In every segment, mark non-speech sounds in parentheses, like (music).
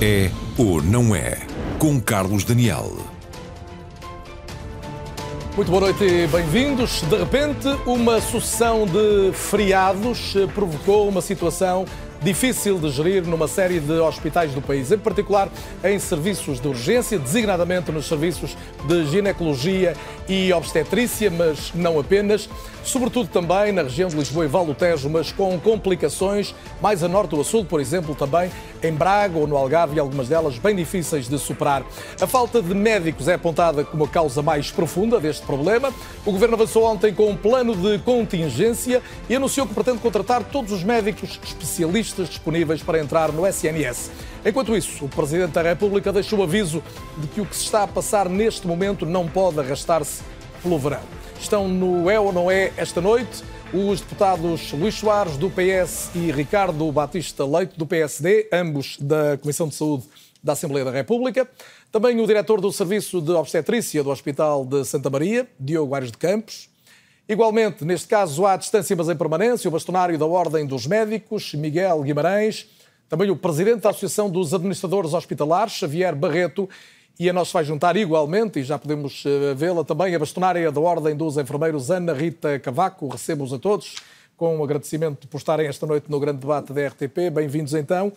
É ou não é? Com Carlos Daniel. Muito boa noite e bem-vindos. De repente, uma sucessão de feriados provocou uma situação difícil de gerir numa série de hospitais do país, em particular em serviços de urgência, designadamente nos serviços de ginecologia e obstetrícia, mas não apenas, sobretudo também na região de Lisboa e Val do Tejo, mas com complicações mais a norte ou a sul, por exemplo, também em Braga ou no Algarve e algumas delas bem difíceis de superar. A falta de médicos é apontada como a causa mais profunda deste problema. O governo avançou ontem com um plano de contingência e anunciou que pretende contratar todos os médicos especialistas disponíveis para entrar no SNS. Enquanto isso, o Presidente da República deixou aviso de que o que se está a passar neste momento não pode arrastar-se pelo verão. Estão no é ou não é esta noite os deputados Luís Soares, do PS, e Ricardo Batista Leite, do PSD, ambos da Comissão de Saúde da Assembleia da República. Também o diretor do Serviço de Obstetrícia do Hospital de Santa Maria, Diogo Aires de Campos. Igualmente, neste caso, à distância, mas em permanência, o bastonário da Ordem dos Médicos, Miguel Guimarães. Também o presidente da Associação dos Administradores Hospitalares, Xavier Barreto. E a nós vai juntar igualmente, e já podemos eh, vê-la também, a bastonária da Ordem dos Enfermeiros, Ana Rita Cavaco. Recebo-os a todos com um agradecimento por estarem esta noite no grande debate da RTP. Bem-vindos então.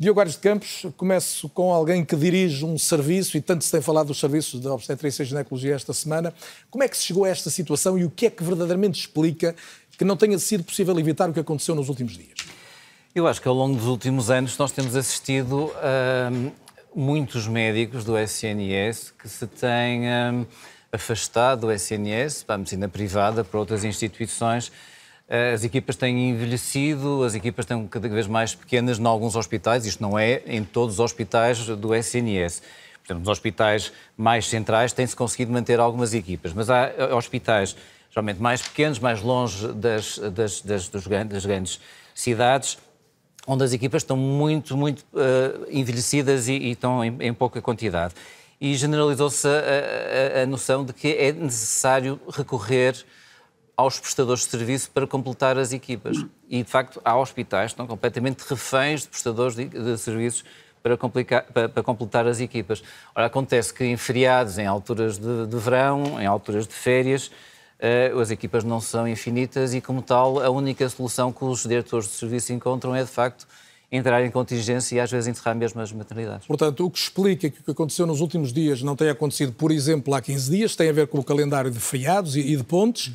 Diogo Aires de Campos, começo com alguém que dirige um serviço, e tanto se tem falado dos serviços de obstetrícia e ginecologia esta semana. Como é que se chegou a esta situação e o que é que verdadeiramente explica que não tenha sido possível evitar o que aconteceu nos últimos dias? Eu acho que ao longo dos últimos anos nós temos assistido a muitos médicos do SNS que se têm um, afastado do SNS para a medicina privada, para outras instituições. As equipas têm envelhecido, as equipas estão cada vez mais pequenas em alguns hospitais, isto não é em todos os hospitais do SNS. Portanto, nos hospitais mais centrais tem-se conseguido manter algumas equipas, mas há hospitais geralmente mais pequenos, mais longe das, das, das, das grandes cidades, onde as equipas estão muito, muito uh, envelhecidas e, e estão em, em, pouca quantidade. E generalizou-se a, a, a, noção de que é necessário recorrer aos prestadores de serviço para completar as equipas. E, de facto, há hospitais que estão completamente reféns de prestadores de, de serviços para, para, para, completar as equipas. Ora, acontece que em feriados, em alturas de, de verão, em alturas de férias, eh, as equipas não são infinitas e, como tal, a única solução que os diretores de serviço encontram é, de facto, entrar em contingência e às vezes encerrar mesmo as maternidades. Portanto, o que explica que o que aconteceu nos últimos dias não tenha acontecido, por exemplo, há 15 dias, tem a ver com o calendário de feriados e de pontes,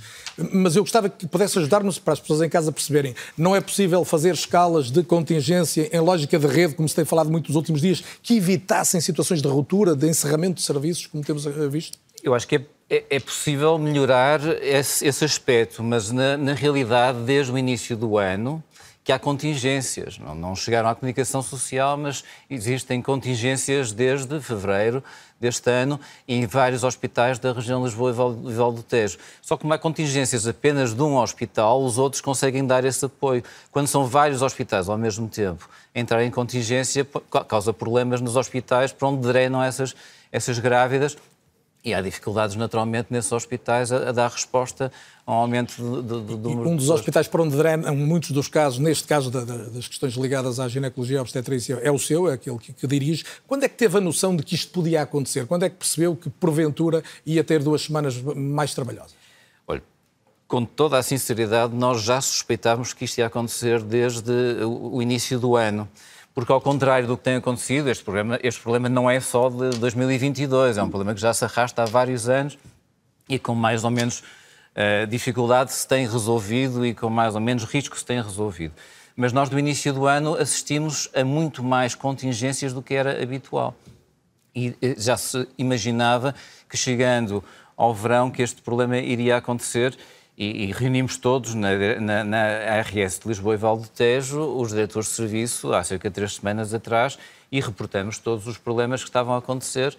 mas eu gostava que pudesse ajudar-nos para as pessoas em casa perceberem. Não é possível fazer escalas de contingência em lógica de rede, como se tem falado muito nos últimos dias, que evitassem situações de ruptura, de encerramento de serviços, como temos eh, visto? Eu acho que é é, é, possível melhorar esse, esse aspecto, mas na, na, realidade, desde o início do ano, que há contingências. Não, não, chegaram à comunicação social, mas existem contingências desde fevereiro deste ano em vários hospitais da região de Lisboa e Val do Tejo. Só que como há contingências apenas de um hospital, os outros conseguem dar esse apoio. Quando são vários hospitais ao mesmo tempo, entrar em contingência causa problemas nos hospitais para onde drenam essas, essas grávidas e há dificuldades, naturalmente, nesses hospitais a, a dar resposta a um aumento do, número Um dos hospitais para onde drenam muitos dos casos, neste caso da, da, das questões ligadas à ginecologia e obstetrícia, é o seu, é aquele que, que, dirige. Quando é que teve a noção de que isto podia acontecer? Quando é que percebeu que, porventura, ia ter duas semanas mais trabalhosas? Olha, com toda a sinceridade, nós já suspeitávamos que isto ia acontecer desde o início do ano porque ao contrário do que tem acontecido, este problema, este problema não é só de 2022, é um problema que já se arrasta há vários anos e com mais ou menos uh, dificuldade se tem resolvido e com mais ou menos risco se tem resolvido. Mas nós, no início do ano, assistimos a muito mais contingências do que era habitual. E eh, já se imaginava que, chegando ao verão, que este problema iria acontecer e, e, reunimos todos na, na, na RS de Lisboa e Val do Tejo, os diretores de serviço, há cerca de três semanas atrás, e reportamos todos os problemas que estavam a acontecer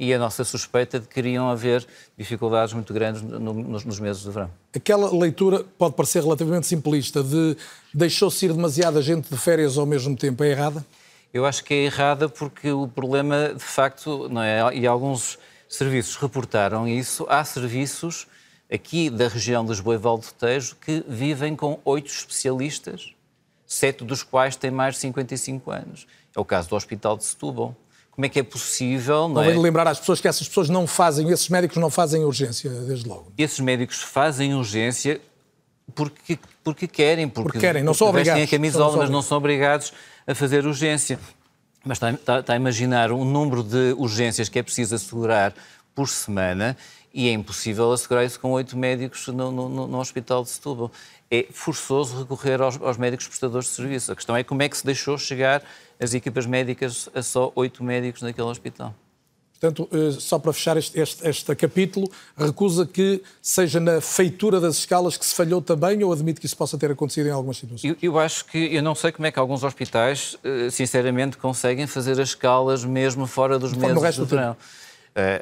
e a nossa suspeita de que iriam haver dificuldades muito grandes no, nos, nos, meses de verão. Aquela leitura pode parecer relativamente simplista, de deixou-se ir demasiada gente de férias ao mesmo tempo, é errada? Eu acho que é errada porque o problema, de facto, não é, e alguns serviços reportaram isso, há serviços aqui da região de Lisboa e Val do Tejo que vivem com oito especialistas sete dos quais têm mais de 55 anos. É o caso do Hospital de Setúbal. Como é que é possível... Não é? lembrar às pessoas que essas pessoas não fazem, esses médicos não fazem urgência, desde logo. Esses médicos fazem urgência porque, porque querem, porque, porque querem, não porque são obrigados. a camisola, mas não são obrigados a fazer urgência. Mas está, está, está, a imaginar um número de urgências que é preciso assegurar por semana e é impossível assegurar isso com oito médicos no, no, no, Hospital de Setúbal. É forçoso recorrer aos, aos, médicos prestadores de serviço. A questão é como é que se deixou chegar as equipas médicas a só oito médicos naquele hospital. Portanto, eh, só para fechar este, este, este, capítulo, recusa que seja na feitura das escalas que se falhou também ou admite que isso possa ter acontecido em algumas situações? Eu, eu acho que, eu não sei como é que alguns hospitais, eh, sinceramente, conseguem fazer as escalas mesmo fora dos meses do verão. Eh,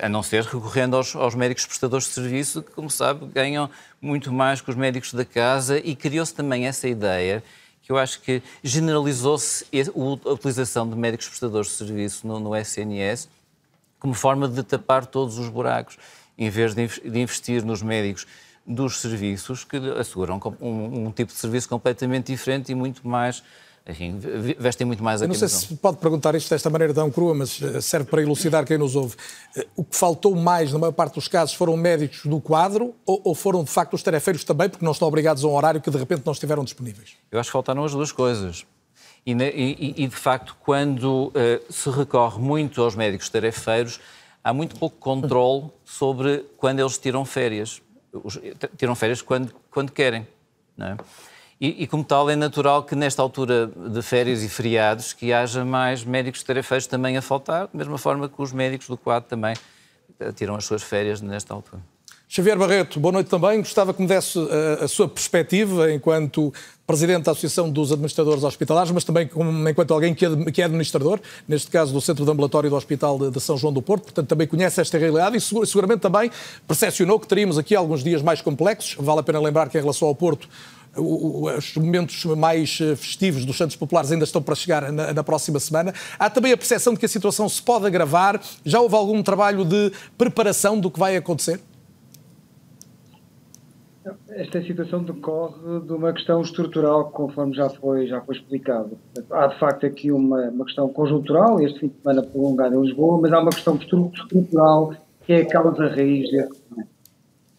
a não ser recorrendo aos, aos, médicos prestadores de serviço, que, como sabe, ganham muito mais que os médicos da casa. E criou-se também essa ideia que eu acho que generalizou-se a utilização de médicos prestadores de serviço no, no SNS como forma de tapar todos os buracos, em vez de investir nos médicos dos serviços que asseguram um, um tipo de serviço completamente diferente e muito mais enfim, vestem muito mais a Eu não sei se pode perguntar isto desta maneira tão crua, mas eh, serve para elucidar quem nos ouve. Eh, o que faltou mais, na maior parte dos casos, foram médicos do quadro ou, ou foram, de facto, os tarefeiros também, porque não estão obrigados a um horário que, de repente, não estiveram disponíveis? Eu acho que faltaram as duas coisas. E, e, e de facto, quando uh, se recorre muito aos médicos tarefeiros, há muito pouco controle sobre quando eles tiram férias. Os, tiram férias quando, quando querem. É? E, e, como tal, é natural que nesta altura de férias e feriados que haja mais médicos tarefeiros também a faltar, da mesma forma que os médicos do quadro também uh, tiram as suas férias nesta altura. Xavier Barreto, boa noite também. Gostava que me desse a, a sua perspectiva enquanto presidente da Associação dos Administradores Hospitalares, mas também como, enquanto alguém que é, que é, administrador, neste caso do Centro de Ambulatório do Hospital de, de, São João do Porto, portanto também conhece esta realidade e seguramente também percepcionou que teríamos aqui alguns dias mais complexos. Vale a pena lembrar que em relação ao Porto, os momentos mais eh, festivos dos Santos Populares ainda estão para chegar na, na, próxima semana. Há também a percepção de que a situação se pode agravar. Já houve algum trabalho de preparação do que vai acontecer? Esta situação decorre de uma questão estrutural, conforme já foi, já foi explicado. Há, de facto, aqui uma, uma questão conjuntural, este fim de semana prolongado em Lisboa, mas há uma questão estrutural que é a causa raiz deste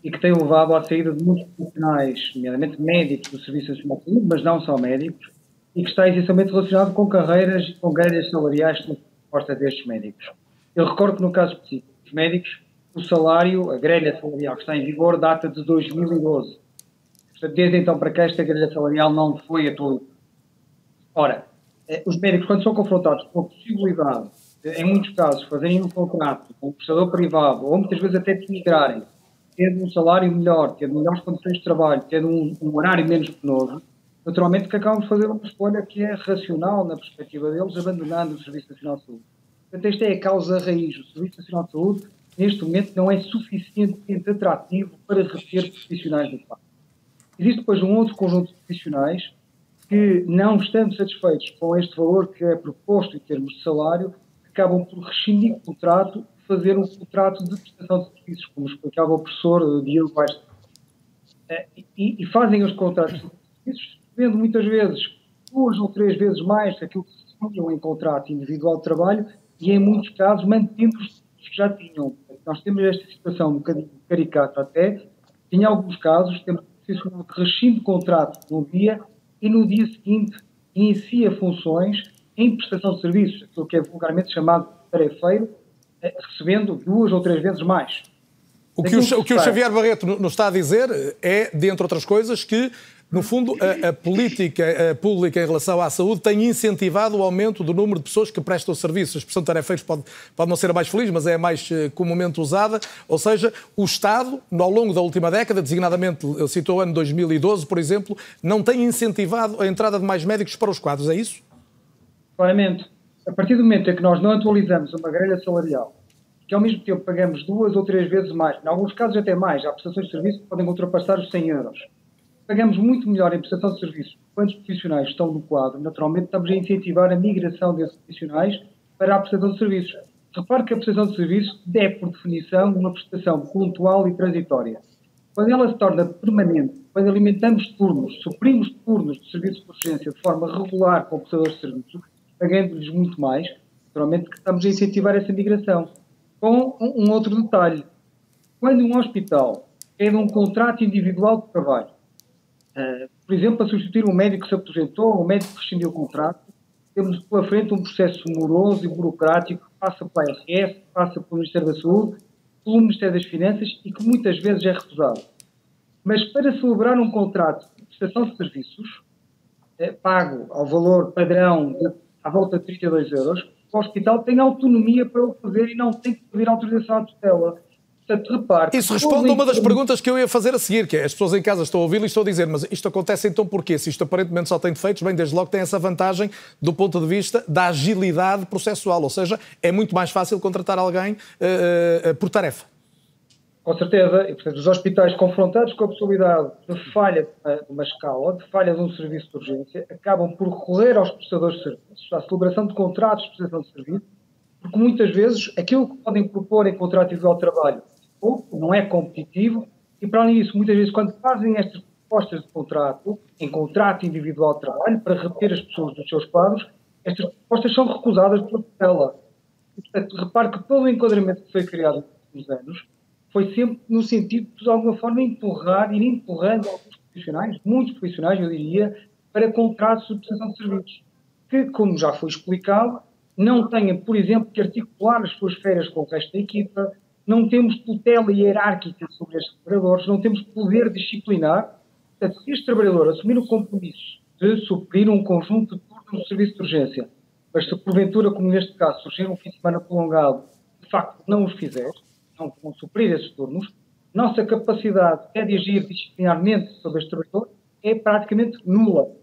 e que tem levado à saída de muitos profissionais, nomeadamente médicos do Serviço Nacional de Saúde, mas não só médicos, e que está essencialmente relacionado com carreiras e com grelhas salariais não destes médicos. Eu recordo que no caso específico dos médicos, o salário, a grelha salarial que está em vigor, data de 2012. Portanto, desde então para cá, esta grelha salarial não foi atualizada. Ora, eh, os médicos, quando são confrontados com a possibilidade, de, em muitos casos, fazerem um contrato com um prestador privado, ou muitas vezes até de migrarem, tendo um salário melhor, tendo melhores condições de trabalho, tendo um, um horário menos penoso, naturalmente que acabam de fazer uma escolha que é racional na perspectiva deles, abandonando o Serviço Nacional de Saúde. Portanto, esta é a causa raiz. O Serviço Nacional de Saúde neste momento não é suficientemente atrativo para reter profissionais do quadro. Existe depois um outro conjunto de profissionais que, não estando satisfeitos com este valor que é proposto em termos de salário, acabam por rescindir o contrato fazer um contrato de prestação de serviços, como explicava o professor Diogo Baixo. Eh, e, e fazem os contratos de serviços, vendo muitas vezes duas ou três vezes mais aquilo que se tinham em contrato individual de trabalho e, em muitos casos, mantendo os que já tinham nós temos esta situação um bocadinho caricata até, em alguns casos temos profissional que rescinde contrato num dia e no dia seguinte inicia funções em prestação de serviços, aquilo que é vulgarmente chamado tarefeiro, eh, recebendo duas ou três vezes mais. O que, o, o que o Xavier Barreto nos está a dizer é, dentre outras coisas, que no fundo, a, a política a pública em relação à saúde tem incentivado o aumento do número de pessoas que prestam serviços. A expressão tarefeiros pode, pode não ser a mais feliz, mas é a mais uh, comumente usada. Ou seja, o Estado, ao longo da última década, designadamente, eu cito o ano 2012, por exemplo, não tem incentivado a entrada de mais médicos para os quadros. É isso? Claramente. A partir do momento em que nós não atualizamos uma grelha salarial, que ao mesmo tempo pagamos duas ou três vezes mais, em alguns casos até mais, há prestações de serviço que podem ultrapassar os 100 euros pagamos muito melhor em prestação de serviços quando os profissionais estão no quadro. Naturalmente, estamos a incentivar a migração desses profissionais para a prestação de serviços. Repare que a prestação de serviços é, por definição, uma prestação pontual e transitória. Quando ela se torna permanente, quando alimentamos turnos, suprimos turnos de serviço de urgência de forma regular com prestadores de serviço, pagando-lhes muito mais, naturalmente que estamos a incentivar essa migração. Com um, outro detalhe, quando um hospital pede um contrato individual de trabalho, uh, por exemplo, para substituir um médico que se aposentou ou um médico que rescindiu o contrato, temos pela frente um processo moroso e burocrático que passa pela ARS, passa pelo Ministério da Saúde, pelo Ministério das Finanças e que muitas vezes é recusado. Mas para celebrar um contrato de prestação de serviços, é, pago ao valor padrão à volta de 32 euros, o hospital tem autonomia para o fazer e não tem que pedir autorização à tutela. Portanto, repare. Isso responde a uma das perguntas que eu ia fazer a seguir, que é as pessoas em casa estão a ouvir e estão a dizer, mas isto acontece então porquê? Se isto aparentemente só tem defeitos, bem, desde logo tem essa vantagem do ponto de vista da agilidade processual, ou seja, é muito mais fácil contratar alguém uh, uh, por tarefa. Com certeza, e portanto, os hospitais confrontados com a possibilidade de falha de uma escala, de falha de um serviço de urgência, acabam por recorrer aos prestadores de serviços, à celebração de contratos de prestação de serviço, porque muitas vezes aquilo que podem propor em contrato individual de trabalho não é competitivo, e para além disso, muitas vezes, quando fazem estas propostas de contrato, em contrato individual de trabalho, para reter as pessoas dos seus quadros, estas propostas são recusadas pela tutela. Portanto, repare que todo o enquadramento que foi criado nos últimos anos foi sempre no sentido de, de alguma forma, empurrar, ir empurrando alguns profissionais, muitos profissionais, eu diria, para contratos de prestação de serviços, que, como já foi explicado, não tenham, por exemplo, que articular as suas férias com o resto da equipa, não temos tutela hierárquica sobre estes trabalhadores, não temos poder disciplinar. Portanto, se este trabalhador assumir o compromisso de suprir um conjunto de turnos no serviço de urgência, mas se porventura, como neste caso, surgir um fim de semana prolongado, de facto não os fizer, não vão suprir esses turnos, nossa capacidade é de agir disciplinarmente sobre este trabalhador é praticamente nula. Ou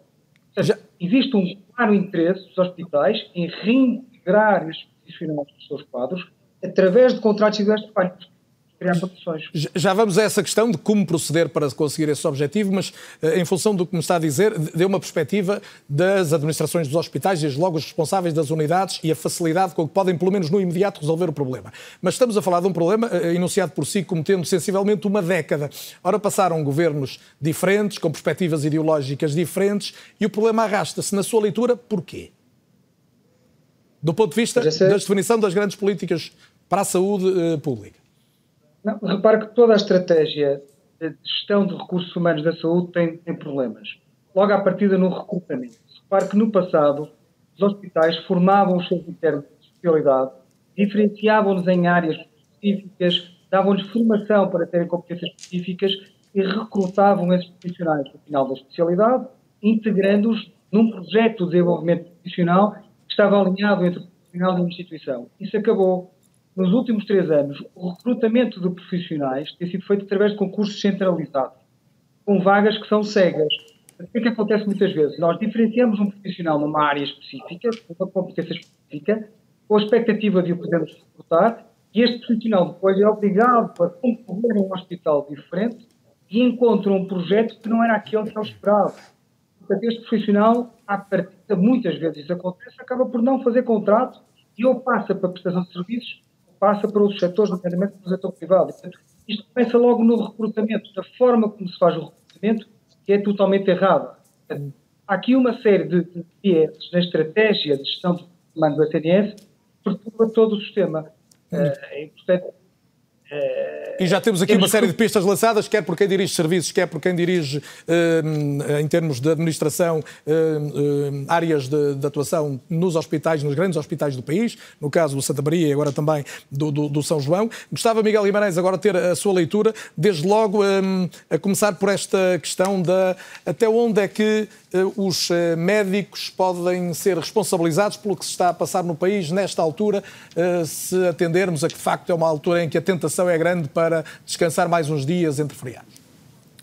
seja, existe um claro interesse dos hospitais em reintegrar estes profissionais dos seus quadros através de contratos individuais de trabalho criar condições. Já vamos a essa questão de como proceder para conseguir esse objetivo, mas eh, em função do que me está a dizer, deu uma perspectiva das administrações dos hospitais, desde logo os responsáveis das unidades e a facilidade com que podem, pelo menos no imediato, resolver o problema. Mas estamos a falar de um problema eh, enunciado por si como tendo sensivelmente uma década. Ora, passaram governos diferentes, com perspectivas ideológicas diferentes, e o problema arrasta-se. Na sua leitura, porquê? do ponto de vista da definição das grandes políticas para a saúde uh, pública? Não, que toda a estratégia de gestão de recursos humanos da saúde tem, tem problemas. Logo à partida no recrutamento. Repare que no passado os hospitais formavam os seus internos de especialidade, diferenciavam-nos em áreas específicas, davam-lhes formação para terem competências específicas e recrutavam esses profissionais no final da especialidade, integrando-os num projeto de desenvolvimento profissional estava alinhado entre o profissional e a instituição. Isso acabou. Nos últimos três anos, o recrutamento de profissionais tem sido feito através de concursos centralizados, com vagas que são cegas. O que é que acontece muitas vezes? Nós diferenciamos um profissional numa área específica, uma competência específica, com a expectativa de o podermos recrutar, e este profissional depois é obrigado a concorrer a um hospital diferente e encontra um projeto que não era aquele que ele esperava. Portanto, este profissional, à partida, muitas vezes isso acontece, acaba por não fazer contrato e ou passa para prestação de serviços passa para outros setores, nomeadamente para o setor privado. Portanto, isto começa logo no recrutamento, da forma como se faz o recrutamento, que é totalmente errado. há aqui uma série de viés na estratégia de gestão de comando do SNS que perturba todo o sistema. Hum. É importante e já temos aqui uma série de pistas lançadas, quer por quem dirige serviços, quer por quem dirige, eh, em termos de administração, eh, eh, áreas de, de, atuação nos hospitais, nos grandes hospitais do país, no caso do Santa Maria e agora também do, do, do São João. Gostava, Miguel Guimarães, agora ter a sua leitura, desde logo a começar por esta questão da até onde é que os médicos podem ser responsabilizados pelo que se está a passar no país nesta altura, se atendermos a que de facto é uma altura em que a tentação é grande para descansar mais uns dias entre feriados.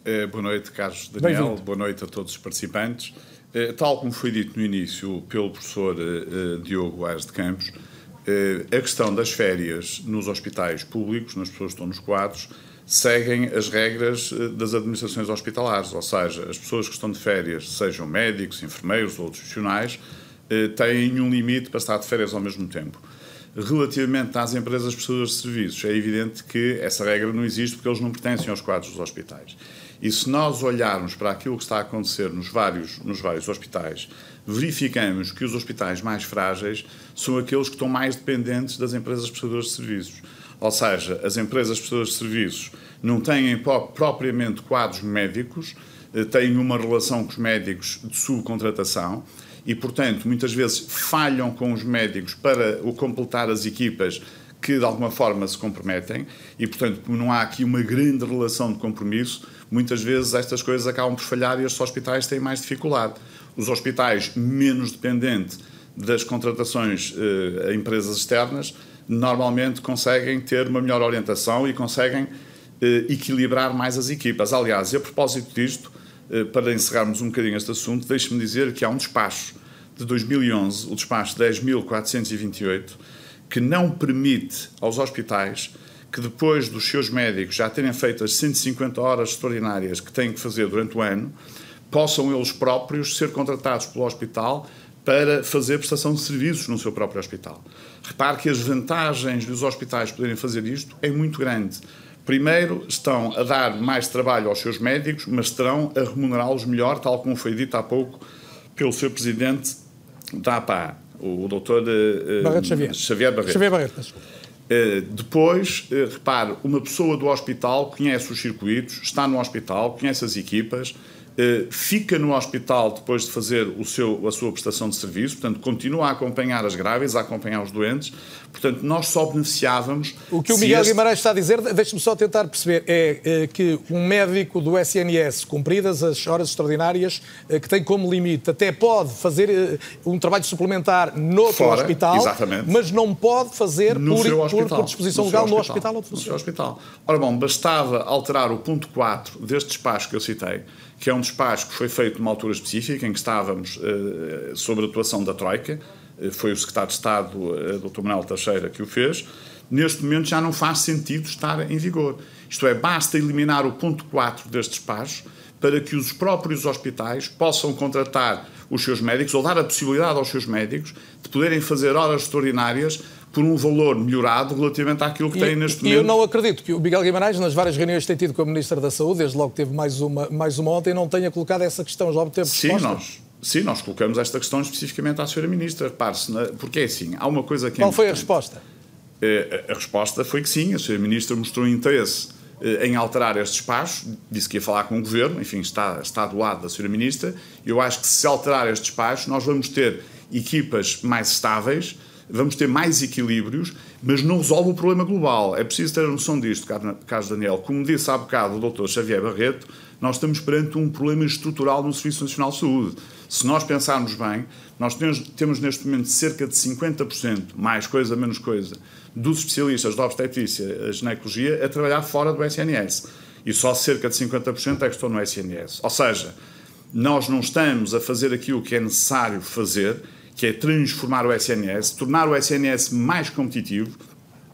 Uh, boa noite, Carlos Daniel. Boa noite a todos os participantes. Uh, tal como foi dito no início pelo professor uh, Diogo Aires de Campos, a questão das férias nos hospitais públicos, nas pessoas que estão nos quadros, seguem as regras das administrações hospitalares, ou seja, as pessoas que estão de férias, sejam médicos, enfermeiros ou outros profissionais, têm um limite para estar de férias ao mesmo tempo. Relativamente às empresas prestadoras de serviços, é evidente que essa regra não existe porque eles não pertencem aos quadros dos hospitais. E se nós olharmos para aquilo que está a acontecer nos vários, nos vários hospitais, verificamos que os hospitais mais frágeis são aqueles que estão mais dependentes das empresas prestadoras de serviços. Ou seja, as empresas prestadoras de serviços não têm propriamente quadros médicos, eh, têm uma relação com os médicos de subcontratação e, portanto, muitas vezes falham com os médicos para o completar as equipas que de alguma forma se comprometem e, portanto, como não há aqui uma grande relação de compromisso, muitas vezes estas coisas acabam por falhar e estes hospitais têm mais dificuldade. Os hospitais menos dependentes das contratações eh, a empresas externas normalmente conseguem ter uma melhor orientação e conseguem eh, equilibrar mais as equipas. Aliás, a propósito disto, para encerrarmos um bocadinho este assunto, deixe-me dizer que há um despacho de 2011, o despacho 10.428, que não permite aos hospitais que depois dos seus médicos já terem feito as 150 horas extraordinárias que têm que fazer durante o ano, possam eles próprios ser contratados pelo hospital para fazer prestação de serviços no seu próprio hospital. Repare que as vantagens dos hospitais poderem fazer isto é muito grande. Primeiro, estão a dar mais trabalho aos seus médicos, mas estarão a remunerá-los melhor, tal como foi dito há pouco pelo seu presidente da APA o doutor uh, Barreto Xavier. Xavier Barreto. Xavier Barreto, uh, depois, uh, repare, uma pessoa do hospital conhece os circuitos, está no hospital, conhece as equipas, eh, fica no hospital depois de fazer o seu, a sua prestação de serviço, portanto, continua a acompanhar as grávidas, a acompanhar os doentes. Portanto, nós só beneficiávamos. O que o Miguel este... Guimarães está a dizer, deixe-me só tentar perceber, é, é, que um médico do SNS, cumpridas as horas extraordinárias, é, que tem como limite, até pode fazer um trabalho suplementar noutro Fora, hospital, exatamente. mas não pode fazer no por, por, por, disposição legal no hospital ou no seu hospital. Ora bom, bastava alterar o ponto 4 deste despacho que eu citei que é um despacho que foi feito numa altura específica, em que estávamos uh, sobre a atuação da Troika, uh, foi o secretário de Estado, uh, Dr. Manuel Teixeira, que o fez. Neste momento já não faz sentido estar em vigor. Isto é, basta eliminar o ponto 4 deste despacho para que os próprios hospitais possam contratar os seus médicos ou dar a possibilidade aos seus médicos de poderem fazer horas extraordinárias por um valor melhorado relativamente àquilo que e, tem neste momento. E eu não acredito que o Miguel Guimarães, nas várias reuniões que tem tido com a Ministra da Saúde, desde logo teve mais uma, mais uma ontem, não tenha colocado essa questão, já obteve Sim, nós, sim, nós colocamos esta questão especificamente à Sra. Ministra. Repare-se, porque é assim, há uma coisa que é Qual é foi a resposta? É, a resposta foi que sim, a Sra. Ministra mostrou interesse eh, em alterar este espaço, disse que ia falar com o Governo, enfim, está, está do lado da Sra. Ministra, eu acho que se alterar este espaço, nós vamos ter equipas mais estáveis, vamos ter mais equilíbrios, mas não resolve o problema global. É preciso ter a noção disto, Carlos Daniel. Como disse há bocado o Dr. Xavier Barreto, nós estamos perante um problema estrutural no Serviço Nacional de Saúde. Se nós pensarmos bem, nós temos, temos neste momento cerca de 50%, mais coisa, menos coisa, dos especialistas da obstetrícia, a ginecologia, a trabalhar fora do SNS. E só cerca de 50% é que estão no SNS. Ou seja, nós não estamos a fazer aquilo que é necessário fazer que é transformar o SNS, tornar o SNS mais competitivo,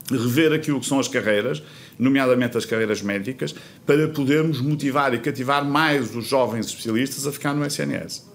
rever aquilo que são as carreiras, nomeadamente as carreiras médicas, para podermos motivar e cativar mais os jovens especialistas a ficar no SNS.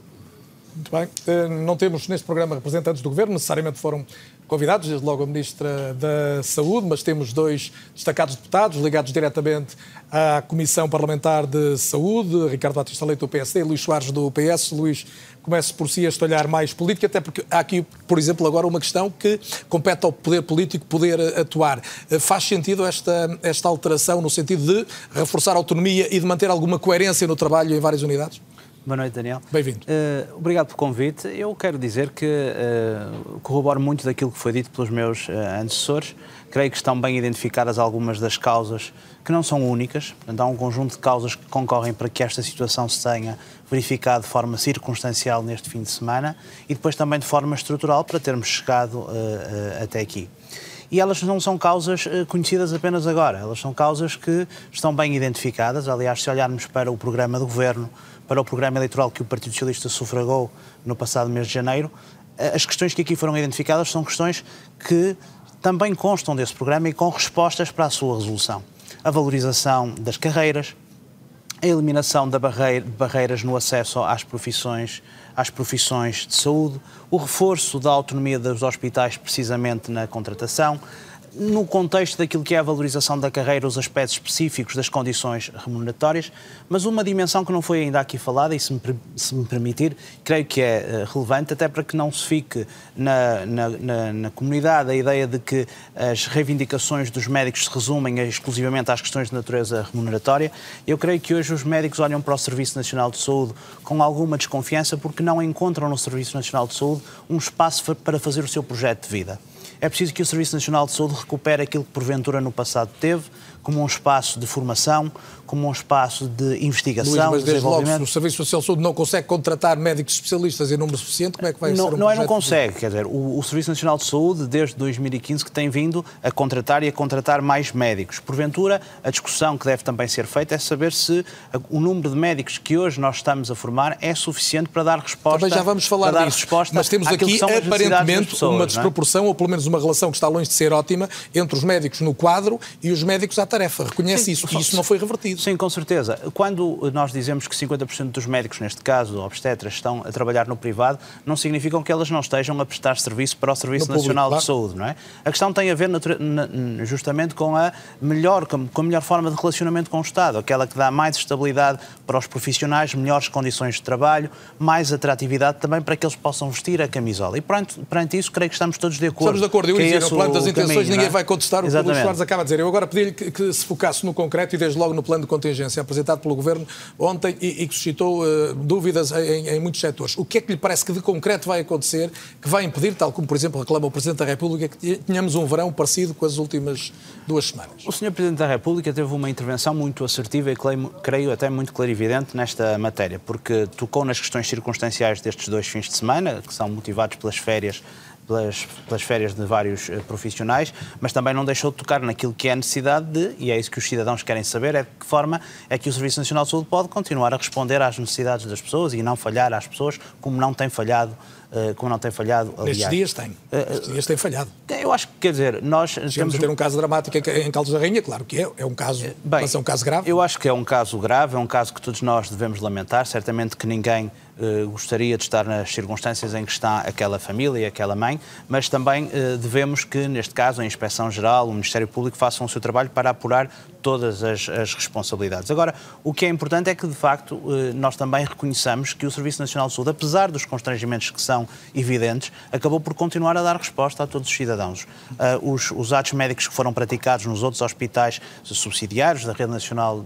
Muito bem. Eh, não temos neste programa representantes do Governo, necessariamente foram convidados, desde logo a Ministra da Saúde, mas temos dois destacados deputados ligados diretamente à Comissão Parlamentar de Saúde, Ricardo Batista Leite do PSD e Luís Soares do PS. Luís, comece por si este olhar mais político, até porque há aqui, por exemplo, agora uma questão que compete ao poder político poder atuar. Eh, faz sentido esta, esta alteração no sentido de reforçar a autonomia e de manter alguma coerência no trabalho em várias unidades? Boa noite, Daniel. Bem-vindo. Uh, obrigado pelo convite. Eu quero dizer que uh, corroboro muito daquilo que foi dito pelos meus uh, antecessores. Creio que estão bem identificadas algumas das causas que não são únicas. Portanto, há um conjunto de causas que concorrem para que esta situação se tenha verificado de forma circunstancial neste fim de semana e depois também de forma estrutural para termos chegado até aqui e elas não são causas conhecidas apenas agora, elas são causas que estão bem identificadas. Aliás, se olharmos para o programa do governo, para o programa eleitoral que o Partido Socialista sufragou no passado mês de janeiro, eh, as questões que aqui foram identificadas são questões que também constam desse programa e com respostas para a sua resolução. A valorização das carreiras, a eliminação de barreiras no acesso às profissões, às profissões de saúde, o reforço da autonomia dos hospitais precisamente na contratação, no contexto daquilo que é a valorização da carreira, os aspectos específicos das condições remuneratórias, mas uma dimensão que não foi ainda aqui falada, e se me, se me permitir, creio que é eh, relevante, até para que não se fique na, na, na, na comunidade a ideia de que as reivindicações dos médicos se resumem exclusivamente às questões de natureza remuneratória. Eu creio que hoje os médicos olham para o Serviço Nacional de Saúde com alguma desconfiança porque não encontram no Serviço Nacional de Saúde um espaço para fazer o seu projeto de vida. É preciso que o Serviço Nacional de Saúde recupere aquilo que porventura no passado teve, como um espaço de formação, como um espaço de investigação. Luís, mas desde logo, se o Serviço Social de Saúde não consegue contratar médicos especialistas em número suficiente, como é que vai não, ser um Não é não consegue, de... quer dizer, o, o, Serviço Nacional de Saúde, desde 2015, que tem vindo a contratar e a contratar mais médicos. Porventura, a discussão que deve também ser feita é saber se o número de médicos que hoje nós estamos a formar é suficiente para dar resposta. Também já vamos falar disso, mas temos aqui aparentemente pessoas, uma é? desproporção, é? ou pelo menos uma relação que está longe de ser ótima, entre os médicos no quadro e os médicos à tarefa. Reconhece Sim, isso, e isso não foi revertido. Sim, com certeza. Quando nós dizemos que 50% dos médicos, neste caso obstetras, estão a trabalhar no privado, não significam que elas não estejam a prestar serviço para o Serviço no Nacional público, claro. de Saúde, não é? A questão tem a ver justamente com a melhor, com a melhor forma de relacionamento com o Estado, aquela que dá mais estabilidade para os profissionais, melhores condições de trabalho, mais atratividade também para que eles possam vestir a camisola. E perante, perante isso, creio que estamos todos de acordo. Estamos de acordo. Eu ia dizer, no plano das intenções, caminho, ninguém é? vai contestar o que o Luís Soares acaba de dizer. Eu agora pedi-lhe que, que, se focasse no concreto e desde logo no plano de contingência apresentado pelo Governo ontem e, e que suscitou uh, dúvidas em, em, muitos setores. O que é que lhe parece que de concreto vai acontecer que vai impedir, tal como, por exemplo, reclama o Presidente da República, que tenhamos um verão parecido com as últimas duas semanas? O Sr. Presidente da República teve uma intervenção muito assertiva e, creio, creio até muito clarividente nesta matéria, porque tocou nas questões circunstanciais destes dois fins de semana, que são motivados pelas férias pelas, pelas férias de vários uh, profissionais, mas também não deixou de tocar naquilo que é a necessidade de, e é isso que os cidadãos querem saber, é de que forma é que o Serviço Nacional de Saúde pode continuar a responder às necessidades das pessoas e não falhar às pessoas como não tem falhado Uh, como não tem falhado. Aliás. Nestes dias tem. Uh, Nestes dias tem falhado. Eu acho que, quer dizer, nós. Chegamos temos... a ter um caso dramático em Caldas da Rainha, claro que é, é um caso, Bem, mas é um caso grave. Eu acho que é um caso grave, é um caso que todos nós devemos lamentar. Certamente que ninguém eh, gostaria de estar nas circunstâncias em que está aquela família e aquela mãe, mas também uh, devemos que, neste caso, a Inspeção-Geral, o Ministério Público façam o seu trabalho para apurar todas as, as, responsabilidades. Agora, o que é importante é que, de facto, uh, nós também reconheçamos que o Serviço Nacional de Saúde, apesar dos constrangimentos que são evidentes, acabou por continuar a dar resposta a todos os cidadãos. Os, os, atos médicos que foram praticados nos outros hospitais subsidiários da Rede Nacional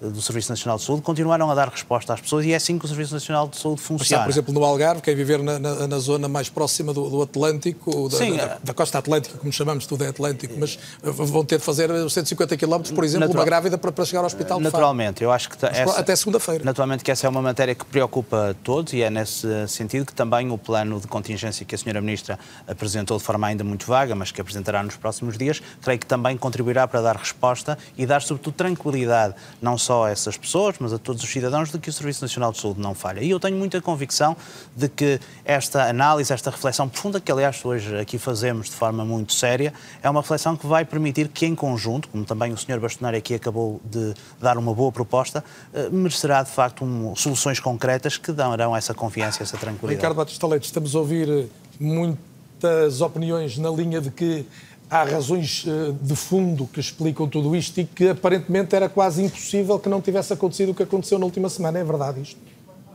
do Serviço Nacional de Saúde continuaram a dar resposta às pessoas e é assim que o Serviço Nacional de saúde funciona. por exemplo, no Algarve, quem viver na, na, na zona mais próxima do, do Atlântico, da, Sim, da, é. da, costa atlântica, como chamamos, tudo é Atlântico, mas vão ter de fazer 150 km, por exemplo, Natural, uma grávida para, para chegar ao hospital Naturalmente, eu acho que... Essa, até segunda-feira. Naturalmente que essa é uma matéria que preocupa todos e é nesse sentido que também o plano de contingência que a Sra. Ministra apresentou de forma ainda muito vaga, mas que apresentará nos próximos dias, creio que também contribuirá para dar resposta e dar, sobretudo, tranquilidade, não só a essas pessoas, mas a todos os cidadãos, de que o Serviço Nacional de Saúde não falha. E eu tenho muita convicção de que esta análise, esta reflexão profunda, que aliás hoje aqui fazemos de forma muito séria, é uma reflexão que vai permitir que, em conjunto, como também o Sr. Bastonário aqui acabou de dar uma boa proposta, eh, merecerá de facto um, soluções concretas que darão essa confiança, essa tranquilidade. Ricardo Batista Leite, estamos a ouvir eh, muitas opiniões na linha de que há razões eh, de fundo que explicam tudo isto e que aparentemente era quase impossível que não tivesse acontecido o que aconteceu na última semana. É verdade isto?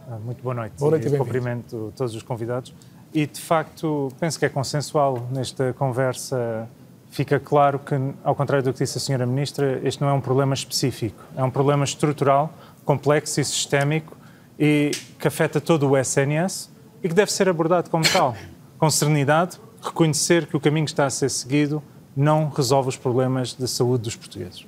Ah, muito boa noite. Boa noite e cumprimento todos os convidados. E, de facto, penso que é consensual nesta conversa. Fica claro que, ao contrário do que disse a Sra. Ministra, este não é um problema específico. É um problema estrutural, complexo e sistémico e que afeta todo o SNS e que deve ser abordado como tal, com serenidade, reconhecer que o caminho que está a ser seguido não resolve os problemas de saúde dos portugueses.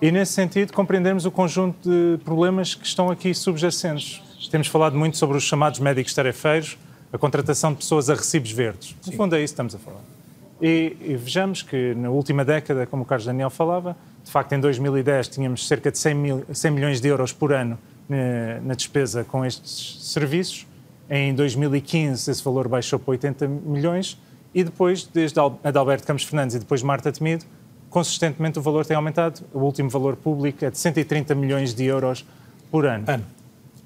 E, nesse sentido, compreendemos o conjunto de problemas que estão aqui subjacentes temos falado muito sobre os chamados médicos tarefeiros, a contratação de pessoas a recibos verdes. No fundo, é isso que estamos a falar. E, e, vejamos que na última década, como o Carlos Daniel falava, de facto, em 2010 tínhamos cerca de 100, mil, 100 milhões de euros por ano na, na, despesa com estes serviços. Em 2015, esse valor baixou para 80 milhões e depois, desde Adalberto Campos Fernandes e depois Marta Temido, consistentemente o valor tem aumentado. O último valor público é de 130 milhões de euros por ano. ano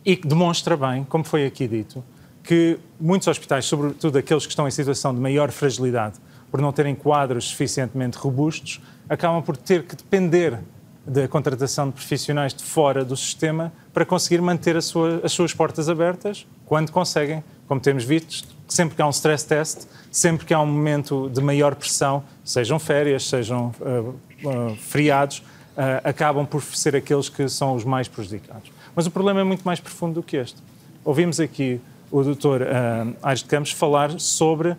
e que demonstra bem, como foi aqui dito, que muitos hospitais, sobretudo aqueles que estão em situação de maior fragilidade, por não terem quadros suficientemente robustos, acabam por ter que depender da contratação de profissionais de fora do sistema para conseguir manter sua, as suas portas abertas quando conseguem, como temos visto, sempre que há um stress test, sempre que há um momento de maior pressão, sejam férias, sejam uh, uh, feriados, uh, acabam por ser aqueles que são os mais prejudicados. Mas o problema é muito mais profundo do que este. Ouvimos aqui o Dr. Uh, Aires de Campos falar sobre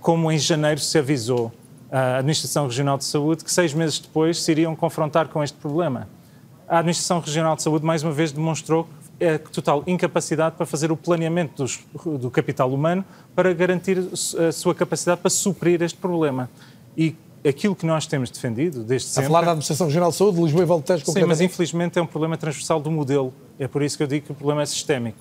como em janeiro se avisou a Administração Regional de Saúde que seis meses depois se iriam confrontar com este problema. A Administração Regional de Saúde, mais uma vez, demonstrou a total incapacidade para fazer o planeamento dos, do capital humano para garantir a sua capacidade para suprir este problema. E aquilo que nós temos defendido desde sempre... A falar da Administração Regional de Saúde, Lisboa e Valtejo, Sim, mas infelizmente é um problema transversal do modelo. É por isso que eu digo que o problema é sistémico.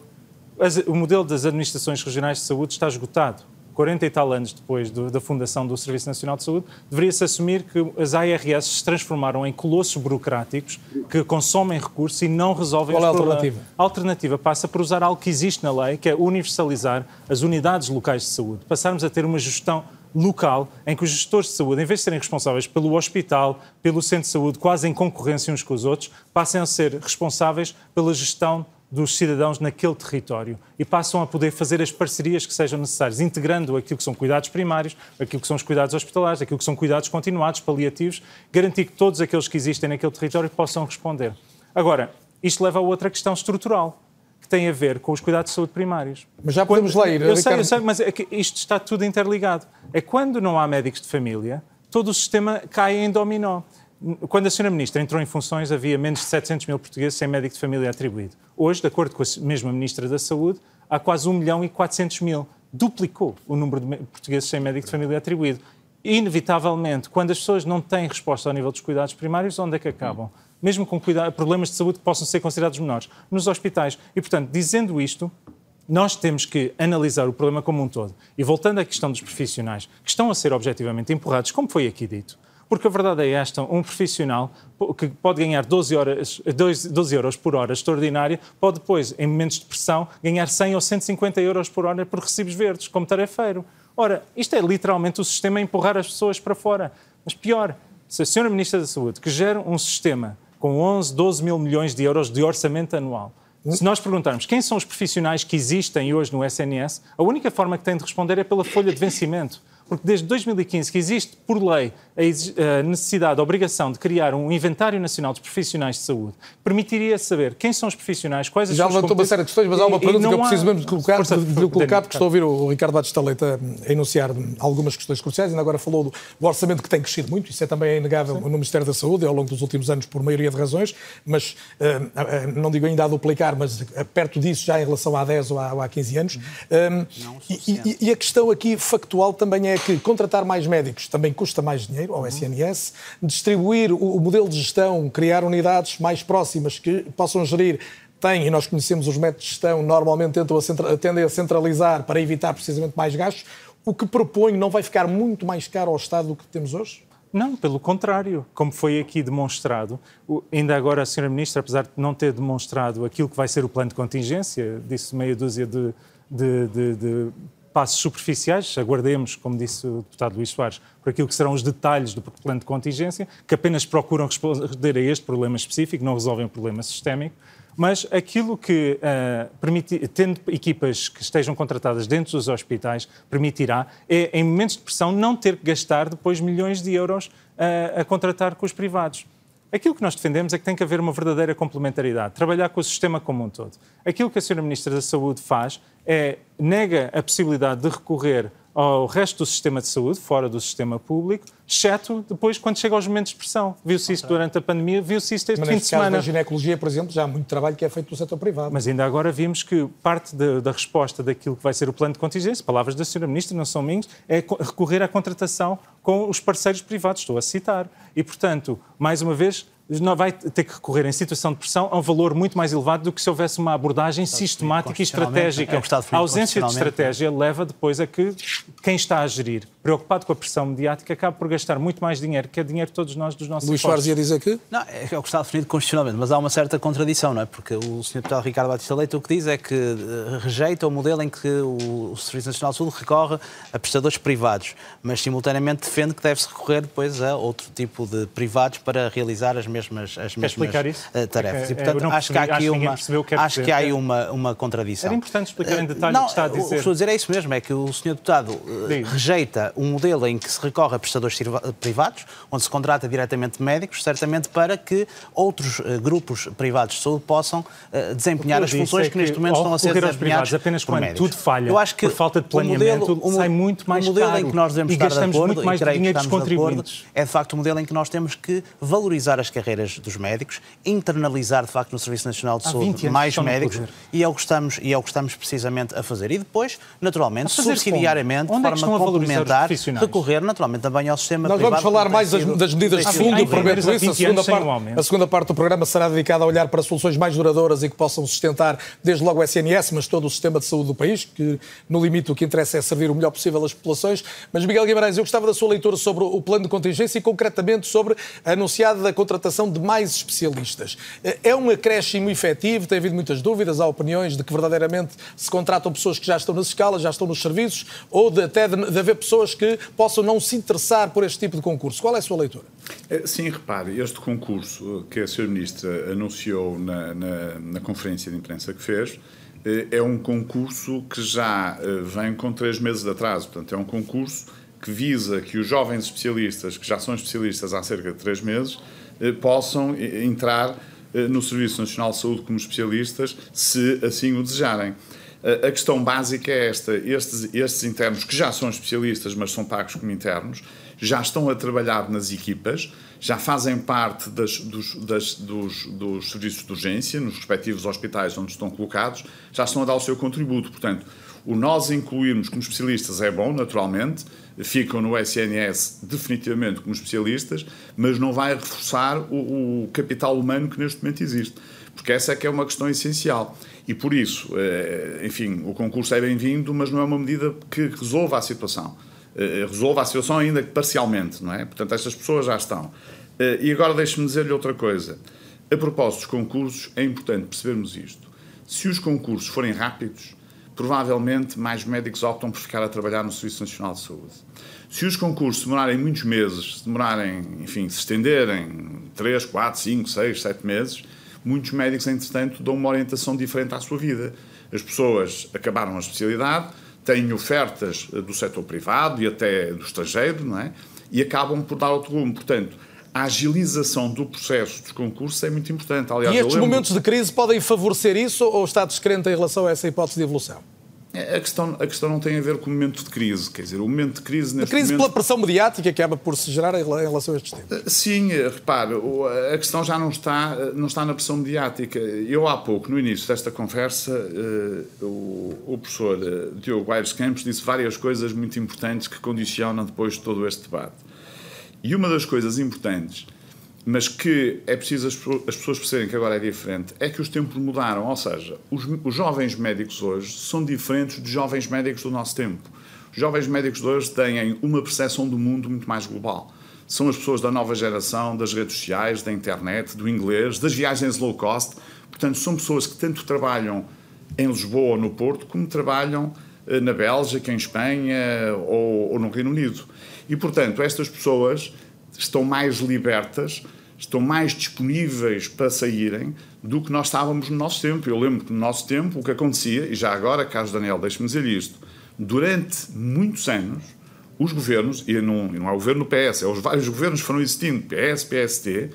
O modelo das administrações regionais de saúde está esgotado. 40 e tal anos depois do, da fundação do Serviço Nacional de Saúde, deveria-se assumir que as ARS se transformaram em colossos burocráticos que consomem recursos e não resolvem Qual os é a alternativa? A alternativa passa por usar algo que existe na lei, que é universalizar as unidades locais de saúde. Passarmos a ter uma gestão local em que os gestores de saúde, em vez de serem responsáveis pelo hospital, pelo centro de saúde, quase em concorrência uns com os outros, passem a ser responsáveis pela gestão dos cidadãos naquele território e passam a poder fazer as parcerias que sejam necessárias, integrando aquilo que são cuidados primários, aquilo que são os cuidados hospitalares, aquilo que são cuidados continuados, paliativos, garantir que todos aqueles que existem naquele território possam responder. Agora, isto leva a outra questão estrutural, tem a ver com os cuidados de saúde primários. Mas já podemos quando, ler. Eu sei, eu sei, mas é isto está tudo interligado. É quando não há médicos de família, todo o sistema cai em dominó. Quando a Sra. Ministra entrou em funções, havia menos de 700 mil portugueses sem médico de família atribuído. Hoje, de acordo com a mesma Ministra da Saúde, há quase 1 milhão e 400 mil. Duplicou o número de portugueses sem médico de família atribuído. Inevitavelmente, quando as pessoas não têm resposta ao nível dos cuidados primários, onde é que acabam? Mesmo com problemas de saúde que possam ser considerados menores, nos hospitais. E, portanto, dizendo isto, nós temos que analisar o problema como um todo. E voltando à questão dos profissionais, que estão a ser objetivamente empurrados, como foi aqui dito, porque a verdade é esta: um profissional que pode ganhar 12, horas, 12 euros por hora extraordinária, pode depois, em momentos de pressão, ganhar 100 ou 150 euros por hora por recibos verdes, como tarefeiro. Ora, isto é literalmente o sistema a empurrar as pessoas para fora. Mas pior, se a Sra. Ministra da Saúde, que gera um sistema com 11, 12 mil milhões de euros de orçamento anual, se nós perguntarmos quem são os profissionais que existem hoje no SNS, a única forma que tem de responder é pela folha de vencimento porque desde 2015 que existe, por lei, a necessidade, a obrigação de criar um inventário nacional de profissionais de saúde, permitiria saber quem são os profissionais, quais as Já levantou uma série de questões, mas há uma pergunta que eu preciso mesmo de colocar, Força, de, de colocar porque estou a ouvir o Ricardo Batista Leite enunciar algumas questões cruciais, ainda agora falou do, do, orçamento que tem crescido muito, isso é também inegável Sim. no Ministério da Saúde ao longo dos últimos anos por maioria de razões, mas uh, não digo ainda a duplicar, mas uh, perto disso já em relação há 10 ou há, ou há 15 anos. Uhum. E, e, e, a questão aqui factual também é que contratar mais médicos também custa mais dinheiro ao SNS, distribuir o, modelo de gestão, criar unidades mais próximas que possam gerir tem, e nós conhecemos os métodos de gestão, normalmente tentam a tendem a centralizar para evitar precisamente mais gastos. O que proponho não vai ficar muito mais caro ao Estado do que temos hoje? Não, pelo contrário, como foi aqui demonstrado, ainda agora a Sra. Ministra, apesar de não ter demonstrado aquilo que vai ser o plano de contingência, disse meia dúzia de, de, de, de passos superficiais, aguardemos, como disse o deputado Luís Soares, por aquilo que serão os detalhes do plano de contingência, que apenas procuram responder a este problema específico, não resolvem o problema sistémico, mas aquilo que, uh, permiti, tendo equipas que estejam contratadas dentro dos hospitais, permitirá é, em momentos de pressão, não ter que gastar depois milhões de euros uh, a contratar com os privados. Aquilo que nós defendemos é que tem que haver uma verdadeira complementaridade, trabalhar com o sistema como um todo. Aquilo que a Sra. Ministra da Saúde faz é nega a possibilidade de recorrer ao resto do sistema de saúde, fora do sistema público, exceto depois quando chega aos momentos de pressão. Viu-se isso durante a pandemia, viu-se isso este fim de semana. Mas ginecologia, por exemplo, já há muito trabalho que é feito pelo setor privado. Mas ainda agora vimos que parte de, da resposta daquilo que vai ser o plano de contingência, palavras da Sra. Ministra, não são minhas, é recorrer à contratação com os parceiros privados, estou a citar. E, portanto, mais uma vez, vai ter que recorrer em situação de pressão a um valor muito mais elevado do que se houvesse uma abordagem sistemática e estratégica. É a ausência de estratégia leva depois a que quem está a gerir preocupado com a pressão mediática, acaba por gastar muito mais dinheiro, que é dinheiro de todos nós, dos nossos Luís Soares ia dizer que? Não, é, é o que está definido constitucionalmente, mas há uma certa contradição, não é? Porque o Sr. Deputado Ricardo Batista Leite o que diz é que eh, rejeita o modelo em que o, Serviço Nacional de Saúde recorre a prestadores privados, mas simultaneamente defende que deve-se recorrer depois a outro tipo de privados para realizar as mesmas, as mesmas eh, tarefas. É que, e, portanto, acho que há aqui uma, acho que há aí uma, uma contradição. Era importante explicar em detalhe não, o que está a dizer. O que estou a dizer é isso mesmo, é que o Sr. Deputado Diz. rejeita um modelo em que se recorre a prestadores privados, onde se contrata diretamente médicos, certamente para que outros grupos privados de saúde possam desempenhar as funções é que, que, neste momento estão a ser desempenhadas apenas quando médicos. tudo falha, Eu acho que por falta de planeamento, o modelo, sai muito mais o modelo caro em que nós devemos estar de acordo, muito mais e creio que dos contribuintes. é de facto o modelo em que nós temos que valorizar as carreiras dos médicos, internalizar de facto no Serviço Nacional de Saúde mais médicos e é o que estamos e é o que estamos precisamente a fazer. E depois, naturalmente, subsidiariamente, de forma complementar, recorrer naturalmente também ao sistema Nós privado. vamos falar mais das, das medidas de fundo, prometo isso. A segunda, parte, a segunda parte do programa será dedicada a olhar para soluções mais duradouras e que possam sustentar desde logo o SNS, mas todo o sistema de saúde do país, que no limite o que interessa é servir o melhor possível às populações. Mas, Miguel Guimarães, eu gostava da sua leitura sobre o plano de contingência e concretamente sobre a anunciada contratação de mais especialistas. É um acréscimo efetivo? Tem havido muitas dúvidas, há opiniões de que verdadeiramente se contratam pessoas que já estão nas escalas, já estão nos serviços, ou de, até de, de haver pessoas que possam não se interessar por este tipo de concurso. Qual é a sua leitura? É, sim, repare, este concurso que a Sra. Ministra anunciou na, na, na conferência de imprensa que fez eh, é um concurso que já eh, vem com três meses de atraso. Portanto, é um concurso que visa que os jovens especialistas, que já são especialistas há cerca de três meses, eh, possam entrar no Serviço Nacional de Saúde como especialistas, se assim o desejarem. A questão básica é esta: estes, estes internos, que já são especialistas, mas são pagos como internos, já estão a trabalhar nas equipas, já fazem parte das, dos, das, dos, dos, serviços de urgência, nos respectivos hospitais onde estão colocados, já estão a dar o seu contributo. Portanto, o nós incluirmos como especialistas é bom, naturalmente, ficam no SNS definitivamente como especialistas, mas não vai reforçar o, o capital humano que neste momento existe. Porque essa é que é uma questão essencial. E por isso, eh, enfim, o concurso é bem-vindo, mas não é uma medida que resolva a situação. Eh, resolva a situação ainda que parcialmente, não é? Portanto, estas pessoas já estão. Eh, e agora deixe-me dizer-lhe outra coisa. A propósito dos concursos, é importante percebermos isto. Se os concursos forem rápidos, provavelmente mais médicos optam por ficar a trabalhar no Serviço Nacional de Saúde. Se os concursos demorarem muitos meses, se demorarem, enfim, se estenderem 3, 4, 5, 6, 7 meses, muitos médicos, entretanto, dão uma orientação diferente à sua vida. As pessoas acabaram a especialidade, têm ofertas do setor privado e até do estrangeiro, não é? E acabam por dar outro rumo. Portanto, a agilização do processo dos concursos é muito importante. Aliás, e estes lembro... momentos de crise podem favorecer isso ou está descrente em relação a essa hipótese de evolução? A questão, a questão não tem a ver com o momento de crise, quer dizer, o momento de crise neste A crise momento... pela pressão mediática que acaba por se gerar em relação a estes temas. Eh, sim, eh, repare, a questão já não está, eh, não está na pressão mediática. Eu há pouco, no início desta conversa, o, o professor Diogo Aires Campos disse várias coisas muito importantes que condicionam depois todo este debate. E uma das coisas importantes mas que é preciso as, pessoas perceberem que agora é diferente, é que os tempos mudaram. Ou seja, os, os, jovens médicos hoje são diferentes dos jovens médicos do nosso tempo. Os jovens médicos de hoje têm uma percepção do mundo muito mais global. São as pessoas da nova geração, das redes sociais, da internet, do inglês, das viagens low cost. Portanto, são pessoas que tanto trabalham em Lisboa ou no Porto, como trabalham eh, na Bélgica, em Espanha ou, ou no Reino Unido. E, portanto, estas pessoas estão mais libertas, estão mais disponíveis para saírem do que nós estávamos no nosso tempo. Eu lembro que no nosso tempo o que acontecia, e já agora, Carlos Daniel, deixe-me dizer isto, durante muitos anos, os governos, e não, não é o governo do PS, é os vários governos que foram existindo, PS, PST,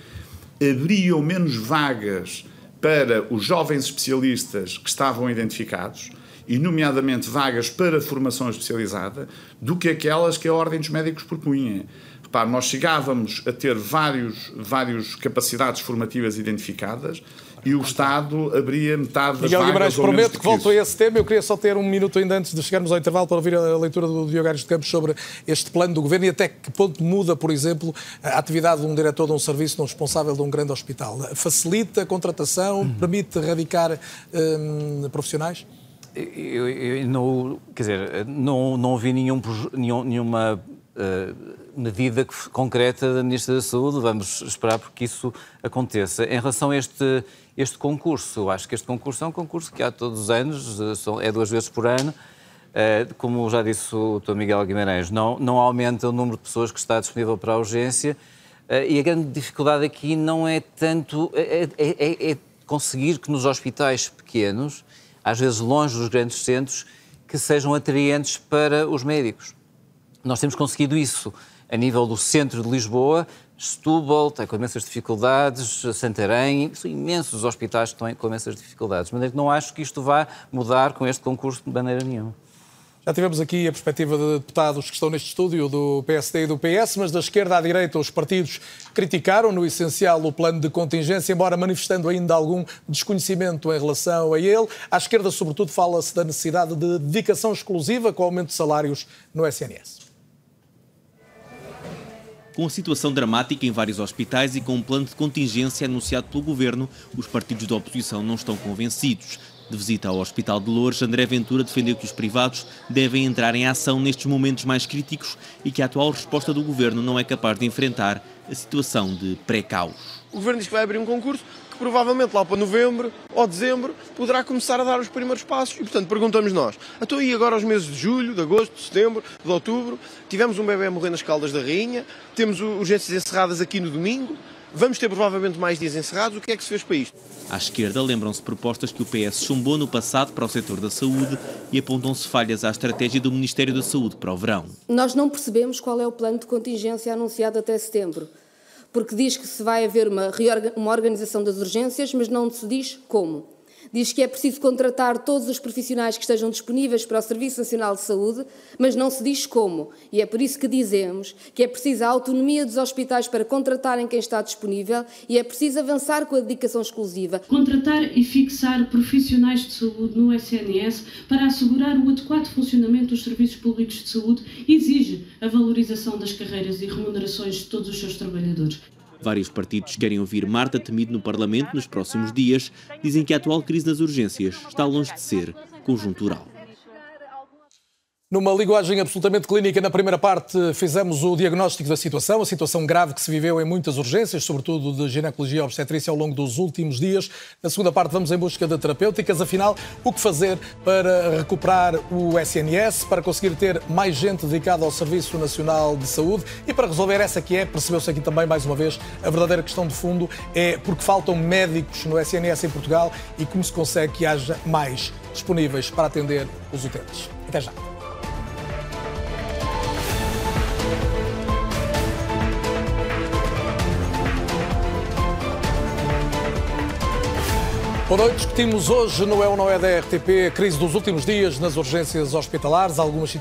abriam menos vagas para os jovens especialistas que estavam identificados, e nomeadamente vagas para formação especializada, do que aquelas que a Ordem dos Médicos propunha. Repare, nós chegávamos a ter vários, vários capacidades formativas identificadas e o Estado abria metade das Miguel vagas. Guimarães, prometo que volto a esse tema. Eu queria só ter um minuto ainda antes de chegarmos ao intervalo para ouvir a leitura do Diogo Aires de Campos sobre este plano do Governo e até que ponto muda, por exemplo, a atividade de um diretor de um serviço, de um responsável de um grande hospital. Facilita a contratação, uhum. permite erradicar hum, profissionais? Eu, eu, não, quer dizer, não, não vi nenhum, nenhuma medida concreta da Ministra da Saúde. Vamos esperar porque isso aconteça. Em relação a este, este concurso, eu acho que este concurso é um concurso que há todos os anos, é duas vezes por ano. Como já disse o Dr. Miguel Guimarães, não, não aumenta o número de pessoas que está disponível para a urgência. E a grande dificuldade aqui não é tanto. é, é, é, é conseguir que nos hospitais pequenos, às vezes longe dos grandes centros, que sejam atraentes para os médicos. Nós temos conseguido isso a nível do centro de Lisboa, Setúbal tem com imensas dificuldades, Santarém, são imensos hospitais que estão com imensas dificuldades. Mas não acho que isto vá mudar com este concurso de maneira nenhuma. Já tivemos aqui a perspectiva de deputados que estão neste estúdio do PSD e do PS, mas da esquerda à direita os partidos criticaram no essencial o plano de contingência, embora manifestando ainda algum desconhecimento em relação a ele. À esquerda, sobretudo, fala-se da necessidade de dedicação exclusiva com o aumento de salários no SNS. Com a situação dramática em vários hospitais e com um plano de contingência anunciado pelo governo, os partidos da oposição não estão convencidos. De visita ao Hospital de Lourdes, André Ventura defendeu que os privados devem entrar em ação nestes momentos mais críticos e que a atual resposta do governo não é capaz de enfrentar a situação de pré-caos. O governo diz que vai abrir um concurso que provavelmente lá para novembro ou dezembro poderá começar a dar os primeiros passos e, portanto, perguntamos nós, então e agora os meses de julho, de agosto, de setembro, de outubro, tivemos um bebê a morrer nas Caldas da Rainha, temos urgências encerradas aqui no domingo, Vamos ter provavelmente mais dias encerrados. O que é que se fez para isto? À esquerda lembram-se propostas que o PS chumbou no passado para o setor da saúde e apontam-se falhas à estratégia do Ministério da Saúde para o verão. Nós não percebemos qual é o plano de contingência anunciado até setembro, porque diz que se vai haver uma, uma organização das urgências, mas não se diz como. Diz que é preciso contratar todos os profissionais que estejam disponíveis para o Serviço Nacional de Saúde, mas não se diz como. E é por isso que dizemos que é preciso a autonomia dos hospitais para contratarem quem está disponível e é preciso avançar com a dedicação exclusiva. Contratar e fixar profissionais de saúde no SNS para assegurar o adequado funcionamento dos serviços públicos de saúde exige a valorização das carreiras e remunerações de todos os seus trabalhadores. Vários partidos querem ouvir Marta Temido no Parlamento nos próximos dias. Dizem que a atual crise nas urgências está longe de ser conjuntural. Numa linguagem absolutamente clínica, na primeira parte fizemos o diagnóstico da situação, a situação grave que se viveu em muitas urgências, sobretudo de ginecologia e obstetrícia ao longo dos últimos dias. Na segunda parte vamos em busca de terapêuticas. Afinal, o que fazer para recuperar o SNS, para conseguir ter mais gente dedicada ao Serviço Nacional de Saúde e para resolver essa que é, percebeu-se aqui também mais uma vez, a verdadeira questão de fundo é porque faltam médicos no SNS em Portugal e como se consegue que haja mais disponíveis para atender os utentes. Até já. Boa noite. Discutimos hoje no É ou Não É da RTP a crise dos últimos dias nas urgências hospitalares, algumas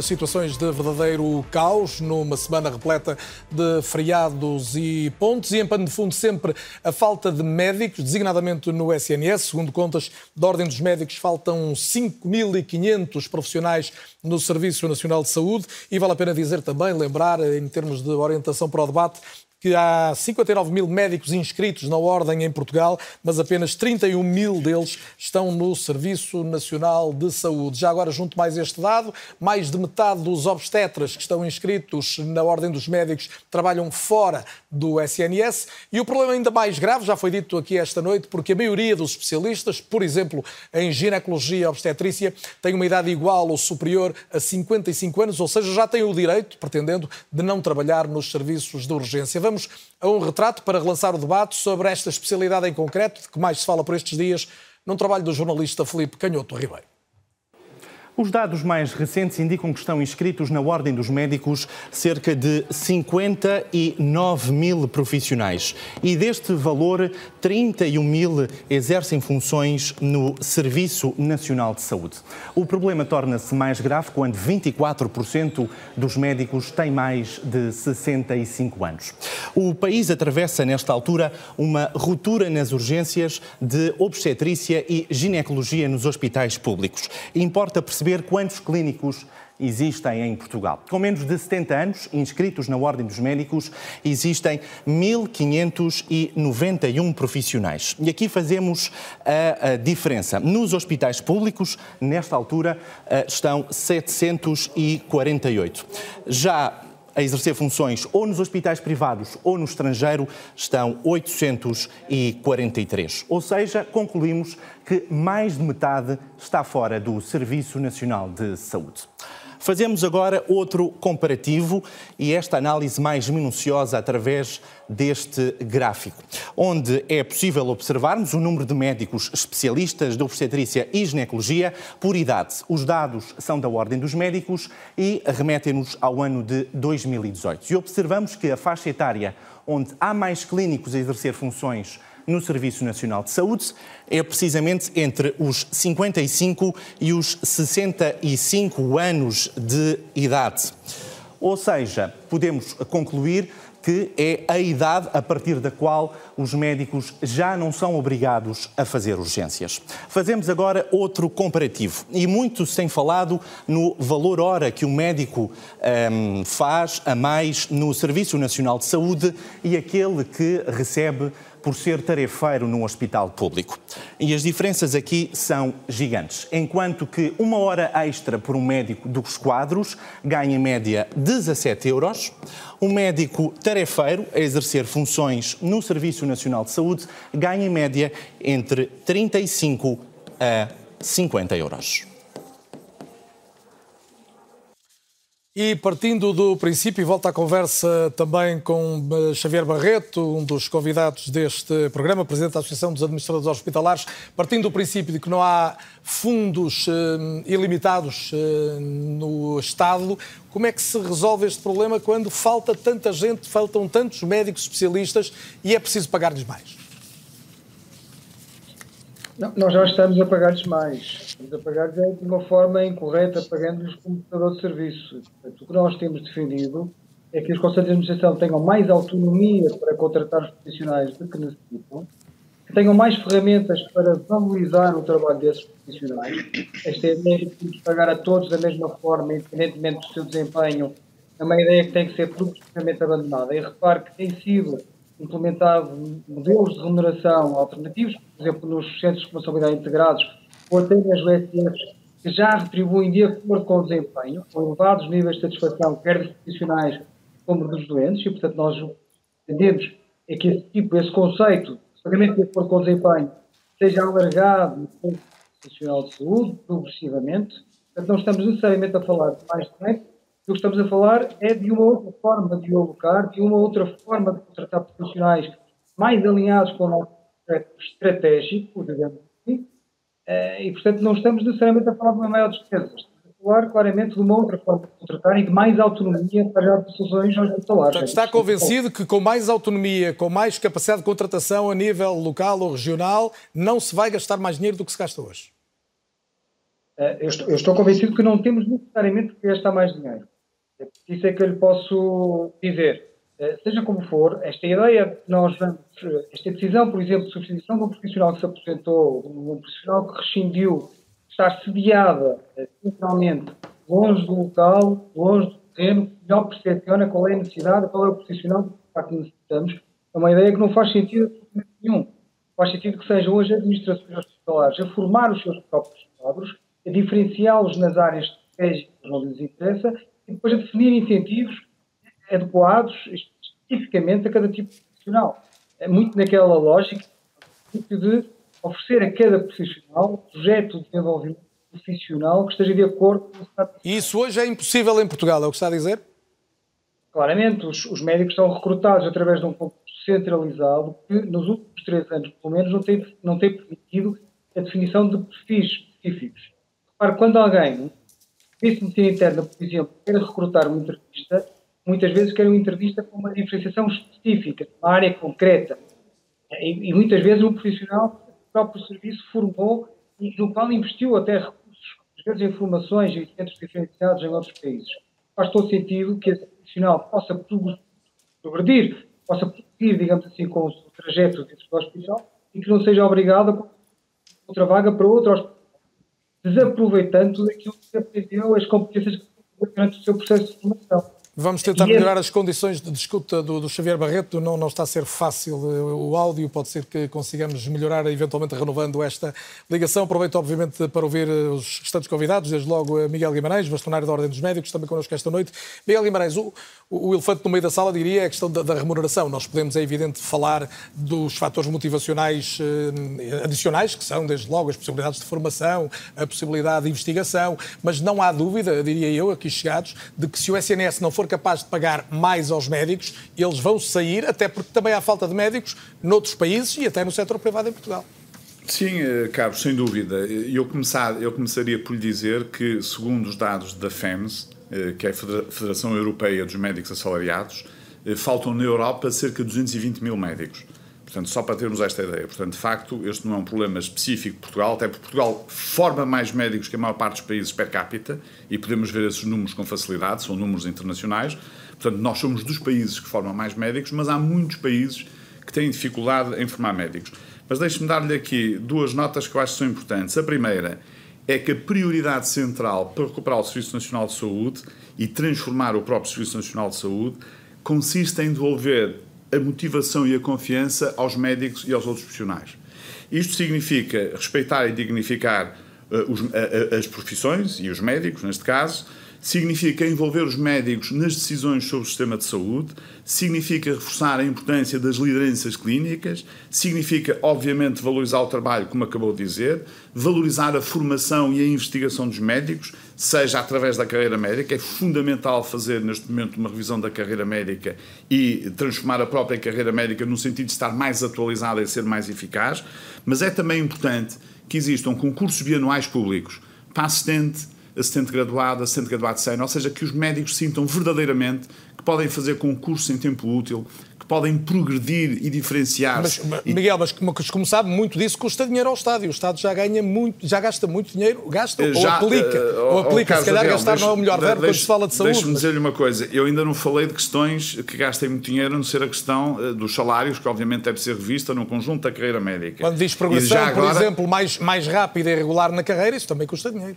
situações de verdadeiro caos, numa semana repleta de feriados e pontos, e em pano de fundo sempre a falta de médicos, designadamente no SNS. Segundo contas da Ordem dos Médicos, faltam 5.500 profissionais no Serviço Nacional de Saúde e vale a pena dizer também, lembrar, em termos de orientação para o debate, que há 59 mil médicos inscritos na Ordem em Portugal, mas apenas 31 mil deles estão no Serviço Nacional de Saúde. Já agora, junto mais este dado, mais de metade dos obstetras que estão inscritos na Ordem dos Médicos trabalham fora do SNS. E o problema ainda mais grave, já foi dito aqui esta noite, porque a maioria dos especialistas, por exemplo, em ginecologia e obstetrícia, tem uma idade igual ou superior a 55 anos, ou seja, já têm o direito, pretendendo, de não trabalhar nos serviços de urgência. Vamos a um retrato para relançar o debate sobre esta especialidade em concreto, de que mais se fala por estes dias, num trabalho do jornalista Felipe Canhoto Ribeiro. Os dados mais recentes indicam que estão inscritos na Ordem dos Médicos cerca de 59 mil profissionais. E deste valor, 31 mil exercem funções no Serviço Nacional de Saúde. O problema torna-se mais grave quando 24% dos médicos têm mais de 65 anos. O país atravessa, nesta altura, uma ruptura nas urgências de obstetrícia e ginecologia nos hospitais públicos. Importa perceber perceber quantos clínicos existem em Portugal. Com menos de 70 anos, inscritos na Ordem dos Médicos, existem 1.591 profissionais. E aqui fazemos a, a, diferença. Nos hospitais públicos, nesta altura, eh, estão 748. Já a exercer funções ou nos hospitais privados ou no estrangeiro estão 843. Ou seja, concluímos que mais de metade está fora do Serviço Nacional de Saúde. Fazemos agora outro comparativo e esta análise mais minuciosa através deste gráfico, onde é possível observarmos o número de médicos especialistas de obstetrícia e ginecologia por idade. Os dados são da Ordem dos Médicos e remetem-nos ao ano de 2018. E observamos que a faixa etária onde há mais clínicos a exercer funções no Serviço Nacional de Saúde é precisamente entre os 55 e os 65 anos de idade. Ou seja, podemos concluir que é a idade a partir da qual os médicos já não são obrigados a fazer urgências. Fazemos agora outro comparativo e muito sem falado no valor hora que o médico um, faz a mais no Serviço Nacional de Saúde e aquele que recebe por ser tarefeiro num hospital público. E as diferenças aqui são gigantes. Enquanto que uma hora extra por um médico dos quadros ganha em média 17 euros, um médico tarefeiro a exercer funções no Serviço Nacional de Saúde ganha em média entre 35 a 50 euros. E partindo do princípio, e volta à conversa também com eh, Xavier Barreto, um dos convidados deste programa, presidente da Associação dos Administradores Hospitalares, partindo do princípio de que não há fundos eh, ilimitados eh, no Estado, como é que se resolve este problema quando falta tanta gente, faltam tantos médicos especialistas e é preciso pagar-lhes mais? Não, nós já estamos a pagar-lhes mais. Estamos a pagar-lhes é de uma forma incorreta, pagando-lhes como prestador de serviço. Portanto, o que nós temos defendido é que os Conselhos de Administração tenham mais autonomia para contratar os profissionais do que necessitam, que tenham mais ferramentas para valorizar o trabalho desses profissionais. Esta ideia de pagar a todos da mesma forma, independentemente do seu desempenho, é uma ideia que tem que ser progressivamente abandonada. E repare que tem sido implementado modelos de remuneração alternativos, por exemplo, nos centros de responsabilidade integrados, ou até nas USFs, que já retribuem de acordo com o desempenho, com elevados níveis de satisfação, quer dos profissionais como dos doentes, e portanto nós entendemos é que esse tipo, esse conceito pagamento de acordo com o desempenho seja alargado no Nacional de Saúde, progressivamente. Portanto, não estamos necessariamente a falar de mais dinheiro, o que estamos a falar é de uma outra forma de alocar, de uma outra forma de contratar profissionais mais alinhados com o nosso projeto estratégico, digamos e, portanto, não estamos necessariamente a falar de uma maior despesa. Estamos a falar claramente de uma outra forma de contratar e de mais autonomia para as decisões hospitalares. Portanto, está convencido que com mais autonomia, com mais capacidade de contratação a nível local ou regional, não se vai gastar mais dinheiro do que se gasta hoje? Eh, eu estou, eu estou convencido que não temos necessariamente que gastar mais dinheiro. Isso é que eu lhe posso dizer. Eh, seja como for, esta ideia de nós vamos, eh, esta decisão, por exemplo, de substituição de um profissional que se aposentou, um profissional que rescindiu, estar sediada, centralmente, longe do local, longe do terreno, melhor percepciona qual é a necessidade, qual é o profissional que necessitamos, é uma ideia que não faz sentido nenhum. Faz sentido que sejam hoje administrações hospitalares a formar os seus próprios quadros, a diferenciá-los nas áreas estratégicas onde lhes interessa e depois a definir incentivos adequados especificamente a cada tipo de profissional. É muito naquela lógica de oferecer a cada profissional um projeto de desenvolvimento profissional que esteja de acordo com o E isso hoje é impossível em Portugal, é o que está a dizer? Claramente, os, os médicos são recrutados através de um concurso centralizado que, nos últimos três anos, pelo menos, não tem, não tem permitido a definição de perfis específicos. Repare, quando alguém Serviço de Medicina Interna, por exemplo, quer recrutar um entrevista, muitas vezes quer uma entrevista com uma diferenciação específica, uma área concreta. E, e muitas vezes um profissional o próprio serviço formou e no qual investiu até recursos, às vezes informações e centros diferenciados em outros países. Faz todo sentido que esse profissional possa progredir, possa prosseguir, digamos assim, com o trajeto dentro do hospital e que não seja obrigado a outra vaga para outro hospital desaproveitando aquilo que aprendeu, as competências que aprendeu durante o seu processo de formação. Vamos tentar melhorar as condições de escuta do, do, Xavier Barreto. Não, não está a ser fácil eh, o áudio. Pode ser que consigamos melhorar, eventualmente renovando esta ligação. Aproveito, obviamente, para ouvir eh, os restantes convidados. Desde logo, eh, Miguel Guimarães, bastonário da Ordem dos Médicos, também connosco esta noite. Miguel Guimarães, o, o elefante no meio da sala, diria, é a questão da, da remuneração. Nós podemos, é evidente, falar dos fatores motivacionais eh, adicionais, que são, desde logo, as possibilidades de formação, a possibilidade de investigação, mas não há dúvida, diria eu, aqui chegados, de que se o SNS não for for capaz de pagar mais aos médicos, eles vão sair, até porque também há falta de médicos noutros países e até no setor privado em Portugal. Sim, eh, Carlos, sem dúvida. Eu, começar, eu começaria por lhe dizer que, segundo os dados da FEMS, eh, que é a Federação Europeia dos Médicos Assalariados, eh, faltam na Europa cerca de 220 mil médicos. Portanto, só para termos esta ideia. Portanto, de facto, este não é um problema específico de Portugal, até porque Portugal forma mais médicos que a maior parte dos países per capita e podemos ver esses números com facilidade, são números internacionais. Portanto, nós somos dos países que formam mais médicos, mas há muitos países que têm dificuldade em formar médicos. Mas deixe-me dar-lhe aqui duas notas que eu acho que são importantes. A primeira é que a prioridade central para recuperar o Serviço Nacional de Saúde e transformar o próprio Serviço Nacional de Saúde consiste em devolver a motivação e a confiança aos médicos e aos outros profissionais. Isto significa respeitar e dignificar uh, os, uh, as profissões e os médicos, neste caso, significa envolver os médicos nas decisões sobre o sistema de saúde, significa reforçar a importância das lideranças clínicas, significa, obviamente, valorizar o trabalho, como acabou de dizer, valorizar a formação e a investigação dos médicos, seja através da carreira médica. É fundamental fazer, neste momento, uma revisão da carreira médica e transformar a própria carreira médica no sentido de estar mais atualizada e ser mais eficaz, mas é também importante que existam concursos bianuais públicos para assistente assistente graduado, assistente graduado sênior, ou seja, que os médicos sintam verdadeiramente que podem fazer concursos em tempo útil, que podem progredir e diferenciar-se. Mas, Miguel, mas como sabe, muito disso custa dinheiro ao Estado e o Estado já ganha muito, já gasta muito dinheiro, gasta já, ou aplica. Uh, ou aplica. Se calhar Adriel, gastar deixe, não é o melhor verbo quando se fala de saúde. Deixe-me mas... dizer-lhe uma coisa, eu ainda não falei de questões que gastem muito dinheiro, a não ser a questão uh, dos salários, que obviamente deve ser revista no conjunto da carreira médica. Quando diz progressão, agora... por exemplo, mais, mais rápida e regular na carreira, isso também custa dinheiro.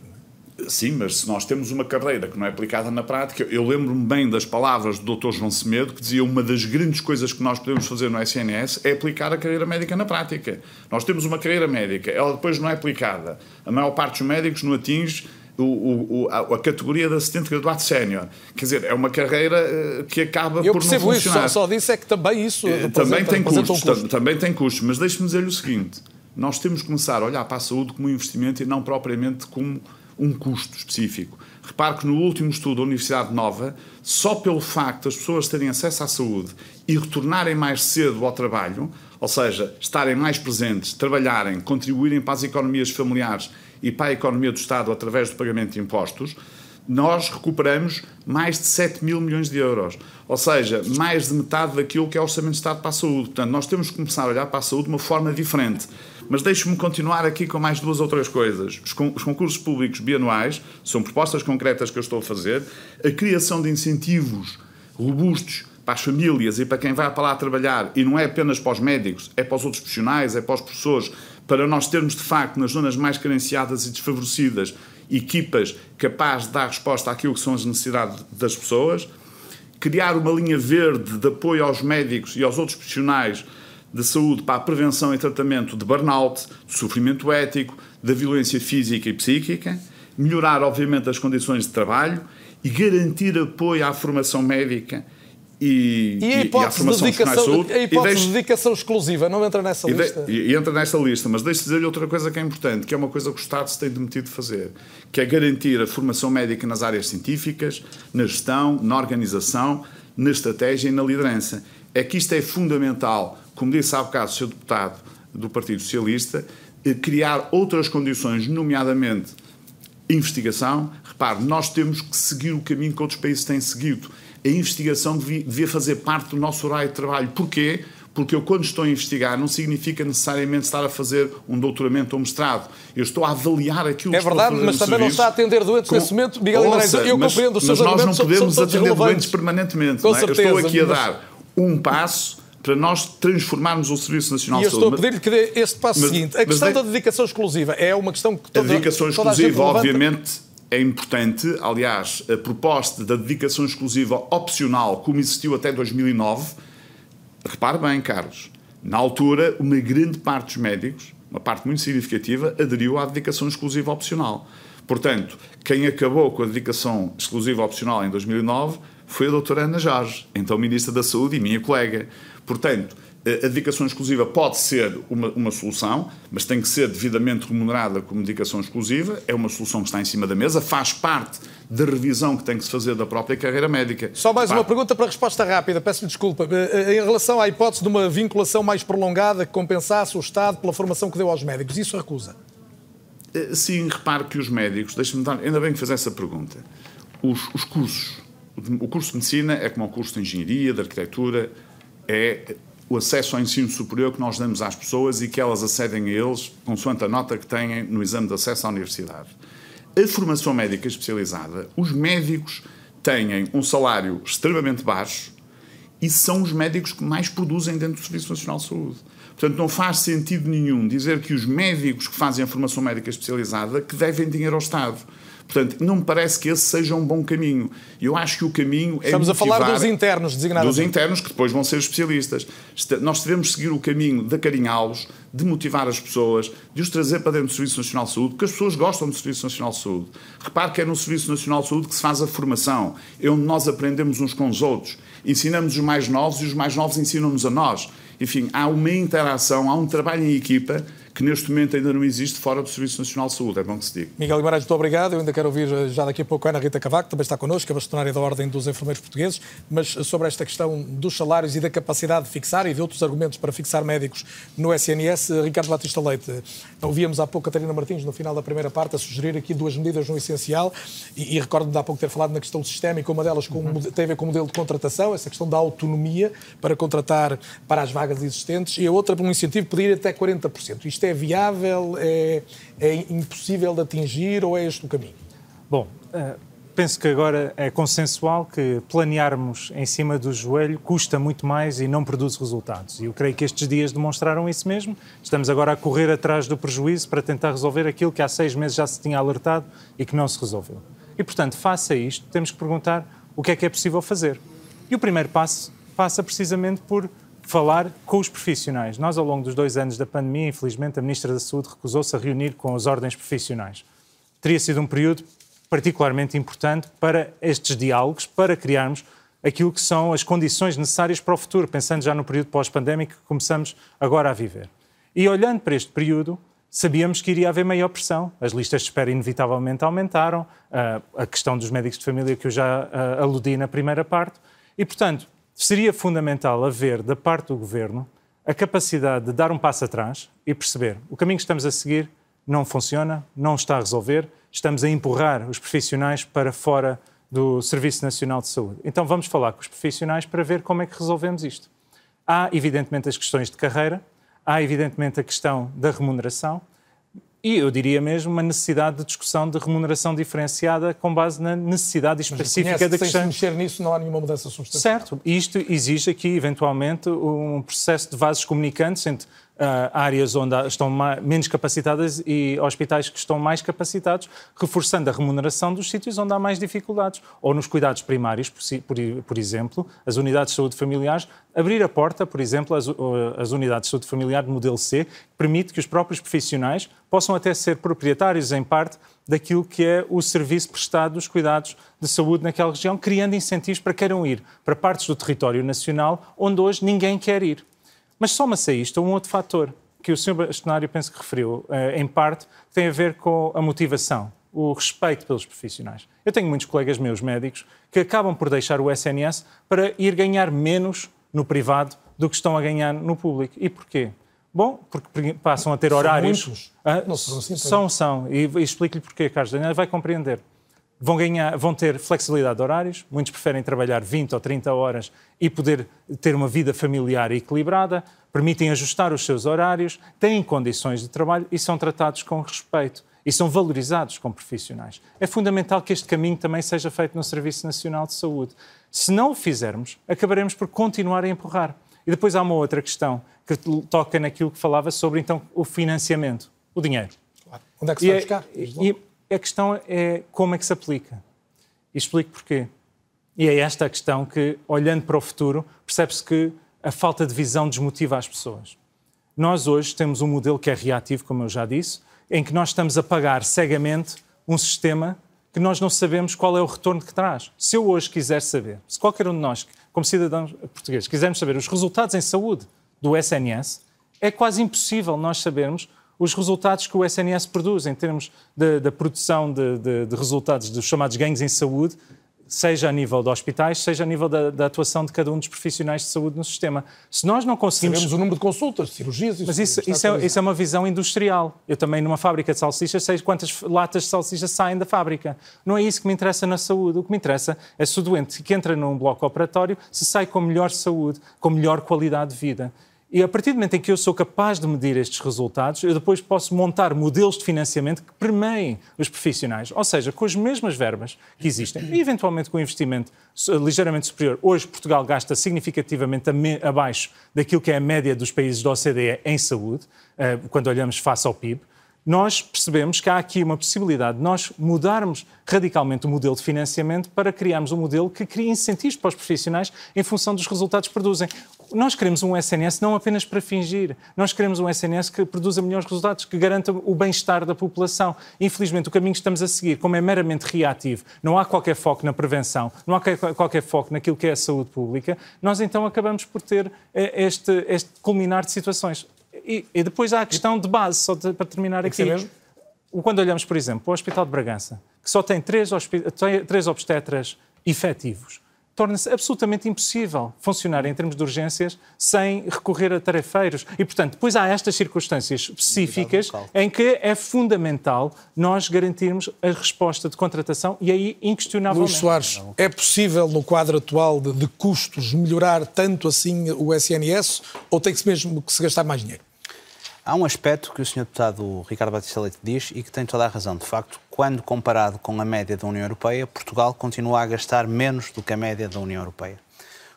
Sim, mas se nós temos uma carreira que não é aplicada na prática, eu lembro-me bem das palavras do Dr. João Semedo, que dizia uma das grandes coisas que nós podemos fazer no SNS é aplicar a carreira médica na prática. Nós temos uma carreira médica, ela depois não é aplicada. A maior parte dos médicos não atinge o, o, a, a, categoria de assistente graduado sénior. Quer dizer, é uma carreira eh, que acaba eu por não funcionar. Isso, só, só disse é que também isso eh, também tem custos, custo. também tem custos, mas deixe-me dizer-lhe o seguinte, nós temos que começar a olhar para a saúde como um investimento e não propriamente como um custo específico. Repare que no último estudo da Universidade Nova, só pelo facto das pessoas terem acesso à saúde e retornarem mais cedo ao trabalho, ou seja, estarem mais presentes, trabalharem, contribuírem para as economias familiares e para a economia do Estado através do pagamento de impostos, nós recuperamos mais de 7 mil milhões de euros. Ou seja, mais de metade daquilo que é o Orçamento de Estado para a saúde. Portanto, nós temos que começar a olhar para a saúde de uma forma diferente. Mas deixe-me continuar aqui com mais duas ou três coisas. Os, concursos públicos bianuais são propostas concretas que eu estou a fazer, a criação de incentivos robustos para as famílias e para quem vai para lá trabalhar, e não é apenas para os médicos, é para os outros profissionais, é para os professores, para nós termos de facto nas zonas mais carenciadas e desfavorecidas equipas capazes de dar resposta àquilo que são as necessidades das pessoas, criar uma linha verde de apoio aos médicos e aos outros profissionais de saúde para a prevenção e tratamento de burnout, de sofrimento ético, da violência física e psíquica, melhorar, obviamente, as condições de trabalho e garantir apoio à formação médica e, e, a hipótese, e, de, dedicação, saúde, a hipótese deixe, de dedicação exclusiva não entra nessa lista? E, e entra nessa lista, mas deixe-me dizer-lhe outra coisa que é importante, que é uma coisa que o Estado se tem demitido de fazer, que é garantir a formação médica nas áreas científicas, na gestão, na organização, na estratégia e na liderança. É que isto é fundamental como disse há bocado o Sr. Deputado do Partido Socialista, eh, criar outras condições, nomeadamente investigação. Repare, nós temos que seguir o caminho que outros países têm seguido. A investigação devia fazer parte do nosso horário de trabalho. Porquê? Porque eu, quando estou a investigar, não significa necessariamente estar a fazer um doutoramento ou mestrado. Eu estou a avaliar aquilo é que verdade, estou a mas também não está a atender doentes com... nesse momento. Miguel Guimarães, eu mas, compreendo os seus Mas nós não podemos atender doentes permanentemente. Com é? certeza, eu estou aqui a mas... dar um passo para nós transformarmos o Serviço Nacional de Saúde. E eu estou a pedir-lhe que dê este passo mas, seguinte. A questão da dedicação exclusiva é uma questão que toda A dedicação toda exclusiva, a obviamente, é importante, aliás, a proposta da dedicação exclusiva opcional, como existiu até 2009, repare bem, Carlos, na altura, uma grande parte dos médicos, uma parte muito significativa, aderiu à dedicação exclusiva opcional. Portanto, quem acabou com a dedicação exclusiva opcional em 2009 foi a doutora Ana Jorge, então Ministra da Saúde e minha colega. Portanto, a dedicação exclusiva pode ser uma, uma, solução, mas tem que ser devidamente remunerada como dedicação exclusiva. É uma solução que está em cima da mesa, faz parte da revisão que tem que se fazer da própria carreira médica. Só mais uma pergunta para resposta rápida, peço-lhe desculpa. Eh, eh, em relação à hipótese de uma vinculação mais prolongada que compensasse o Estado pela formação que deu aos médicos, isso recusa? Eh, sim, repare que os médicos, deixe-me dar, ainda bem que fez essa pergunta, os, os cursos, o curso de medicina é como o curso de engenharia, de arquitetura, é o acesso ao ensino superior que nós damos às pessoas e que elas acedem a eles consoante a nota que têm no exame de acesso à universidade. A formação médica especializada, os médicos têm um salário extremamente baixo e são os médicos que mais produzem dentro do Serviço Nacional de Saúde. Portanto, não faz sentido nenhum dizer que os médicos que fazem a formação médica especializada que devem dinheiro ao Estado. Portanto, não me parece que esse seja um bom caminho. Eu acho que o caminho é Estamos a falar dos internos, designados. Dos internos, que depois vão ser especialistas. Nós devemos seguir o caminho de acarinhá-los, de motivar as pessoas, de os trazer para dentro do Serviço Nacional de Saúde, porque as pessoas gostam do Serviço Nacional de Saúde. Repare que é no Serviço Nacional de Saúde que se faz a formação, é onde nós aprendemos uns com os outros. Ensinamos os mais novos e os mais novos ensinam-nos a nós. Enfim, há uma interação, há um trabalho em equipa que neste momento ainda não existe fora do Serviço Nacional de Saúde, é bom que se diga. Miguel Guimarães, muito obrigado. Eu ainda quero ouvir eh, já daqui a pouco a Ana Rita Cavaco, que também está connosco, a bastonária da Ordem dos Enfermeiros Portugueses, mas sobre esta questão dos salários e da capacidade de fixar e de outros argumentos para fixar médicos no SNS, eh, Ricardo Batista Leite, ouvíamos há pouco a Catarina Martins, no final da primeira parte, a sugerir aqui duas medidas no essencial, e, e recordo-me de há pouco ter falado na questão sistémica, uma delas com, uhum. tem a ver com o modelo de contratação, essa questão da autonomia para contratar para as vagas existentes, e a outra, por um incentivo, pedir até 40%. Isto é viável? é, é impossível de atingir ou é este o caminho? Bom, uh, penso que agora é consensual que planearmos em cima do joelho custa muito mais e não produz resultados. E eu creio que estes dias demonstraram isso mesmo. Estamos agora a correr atrás do prejuízo para tentar resolver aquilo que há seis meses já se tinha alertado e que não se resolveu. E, portanto, face a isto, temos que perguntar o que é que é possível fazer. E o primeiro passo passa precisamente por falar com os profissionais. Nós, ao longo dos dois anos da pandemia, infelizmente, a Ministra da Saúde recusou-se a reunir com as ordens profissionais. Teria sido um período particularmente importante para estes diálogos, para criarmos aquilo que são as condições necessárias para o futuro, pensando já no período pós-pandémico que começamos agora a viver. E olhando para este período, sabíamos que iria haver maior pressão. As listas de espera inevitavelmente aumentaram, a questão dos médicos de família que eu já aludi na primeira parte, e, portanto, seria fundamental haver, da parte do governo, a capacidade de dar um passo atrás e perceber o caminho que estamos a seguir não funciona, não está a resolver, estamos a empurrar os profissionais para fora do Serviço Nacional de Saúde. Então vamos falar com os profissionais para ver como é que resolvemos isto. Há, evidentemente, as questões de carreira, há, evidentemente, a questão da remuneração, e eu diria mesmo uma necessidade de discussão de remuneração diferenciada com base na necessidade específica da questão. Se mexer nisso não há nenhuma mudança substancial. Certo. Isto exige aqui, eventualmente, um processo de vasos comunicantes entre áreas onde estão menos capacitadas e hospitais que estão mais capacitados, reforçando a remuneração dos sítios onde há mais dificuldades. Ou nos cuidados primários, por, por, por exemplo, as unidades de saúde familiares, abrir a porta, por exemplo, às, às unidades de saúde familiar de modelo C, que permite que os próprios profissionais possam até ser proprietários, em parte, daquilo que é o serviço prestado dos cuidados de saúde naquela região, criando incentivos para que queiram ir para partes do território nacional onde hoje ninguém quer ir. Mas soma-se a isto um outro fator que o Sr. Bastonário penso que referiu, eh, em parte, tem a ver com a motivação, o respeito pelos profissionais. Eu tenho muitos colegas meus médicos que acabam por deixar o SNS para ir ganhar menos no privado do que estão a ganhar no público. E porquê? Bom, porque passam a ter horários. São muitos. Ah, não são assim. São, são. E, e explico-lhe porquê, Carlos Daniel, vai compreender vão, ganhar, vão ter flexibilidade de horários, muitos preferem trabalhar 20 ou 30 horas e poder ter uma vida familiar equilibrada, permitem ajustar os seus horários, têm condições de trabalho e são tratados com respeito e são valorizados como profissionais. É fundamental que este caminho também seja feito no Serviço Nacional de Saúde. Se não o fizermos, acabaremos por continuar a empurrar. E depois há uma outra questão que toca naquilo que falava sobre então o financiamento, o dinheiro. Claro. Onde é que se vai é- buscar? E, A questão é como é que se aplica. E explico porquê. E é esta a questão que, olhando para o futuro, percebe-se que a falta de visão desmotiva as pessoas. Nós hoje temos um modelo que é reativo, como eu já disse, em que nós estamos a pagar cegamente um sistema que nós não sabemos qual é o retorno que traz. Se eu hoje quiser saber, se qualquer um de nós, como cidadãos portugueses, quisermos saber os resultados em saúde do SNS, é quase impossível nós sabermos os resultados que o SNS produz em termos da produção de, de, de, resultados dos chamados ganhos em saúde, seja a nível de hospitais, seja a nível da, da, atuação de cada um dos profissionais de saúde no sistema. Se nós não conseguimos... Sabemos o número de consultas, de cirurgias... Mas isso, isso, é, isso é uma visão industrial. Eu também, numa fábrica de salsichas, sei quantas latas de salsichas saem da fábrica. Não é isso que me interessa na saúde. O que me interessa é se o doente que entra num bloco operatório se sai com melhor saúde, com melhor qualidade de vida. E a partir do momento em que eu sou capaz de medir estes resultados, eu depois posso montar modelos de financiamento que permeiem os profissionais. Ou seja, com as mesmas verbas que existem, e eventualmente com um investimento ligeiramente superior. Hoje, Portugal gasta significativamente abaixo daquilo que é a média dos países da OCDE em saúde, eh, quando olhamos face ao PIB nós percebemos que há aqui uma possibilidade de nós mudarmos radicalmente o modelo de financiamento para criarmos um modelo que crie incentivos para os profissionais em função dos resultados que produzem. Nós queremos um SNS não apenas para fingir, nós queremos um SNS que produza melhores resultados, que garanta o bem-estar da população. Infelizmente, o caminho que estamos a seguir, como é meramente reativo, não há qualquer foco na prevenção, não há qualquer foco naquilo que é a saúde pública, nós então acabamos por ter eh, este, este culminar de situações. E, e, depois há a questão de base, só de, para terminar aqui. Quando olhamos, por exemplo, para o Hospital de Bragança, que só tem três, três obstetras efetivos, torna-se absolutamente impossível funcionar em termos de urgências sem recorrer a tarefeiros. E, portanto, depois há estas circunstâncias específicas em que é fundamental nós garantirmos a resposta de contratação e aí, inquestionavelmente... Luís Soares, é possível, no quadro atual de, de custos, melhorar tanto assim o SNS ou tem que -se mesmo que se gastar mais dinheiro? Há um aspecto que o Sr. Deputado Ricardo Batista Leite diz e que tem toda a razão. De facto, quando comparado com a média da União Europeia, Portugal continua a gastar menos do que a média da União Europeia.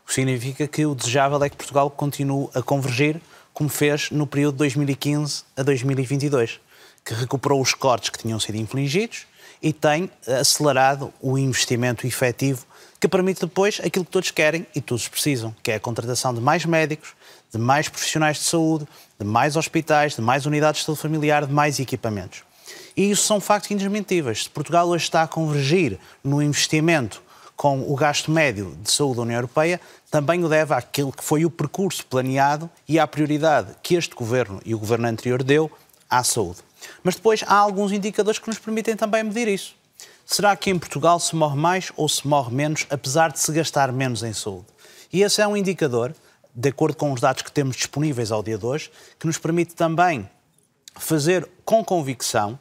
O que significa que o desejável é que Portugal continue a convergir, como fez no período de 2015 a 2022, que recuperou os cortes que tinham sido infligidos e tem acelerado o investimento efetivo que permite depois aquilo que todos querem e todos precisam, que é a contratação de mais médicos, de mais profissionais de saúde, de mais hospitais, de mais unidades de saúde familiar, de mais equipamentos. E isso são factos indesmentíveis. Se Portugal hoje está a convergir no investimento com o gasto médio de saúde da União Europeia, também o deve àquilo que foi o percurso planeado e à prioridade que este governo e o governo anterior deu à saúde. Mas depois há alguns indicadores que nos permitem também medir isso. Será que em Portugal se morre mais ou se morre menos, apesar de se gastar menos em saúde? E esse é um indicador de acordo com os dados que temos disponíveis ao dia de hoje, que nos permite também fazer com convicção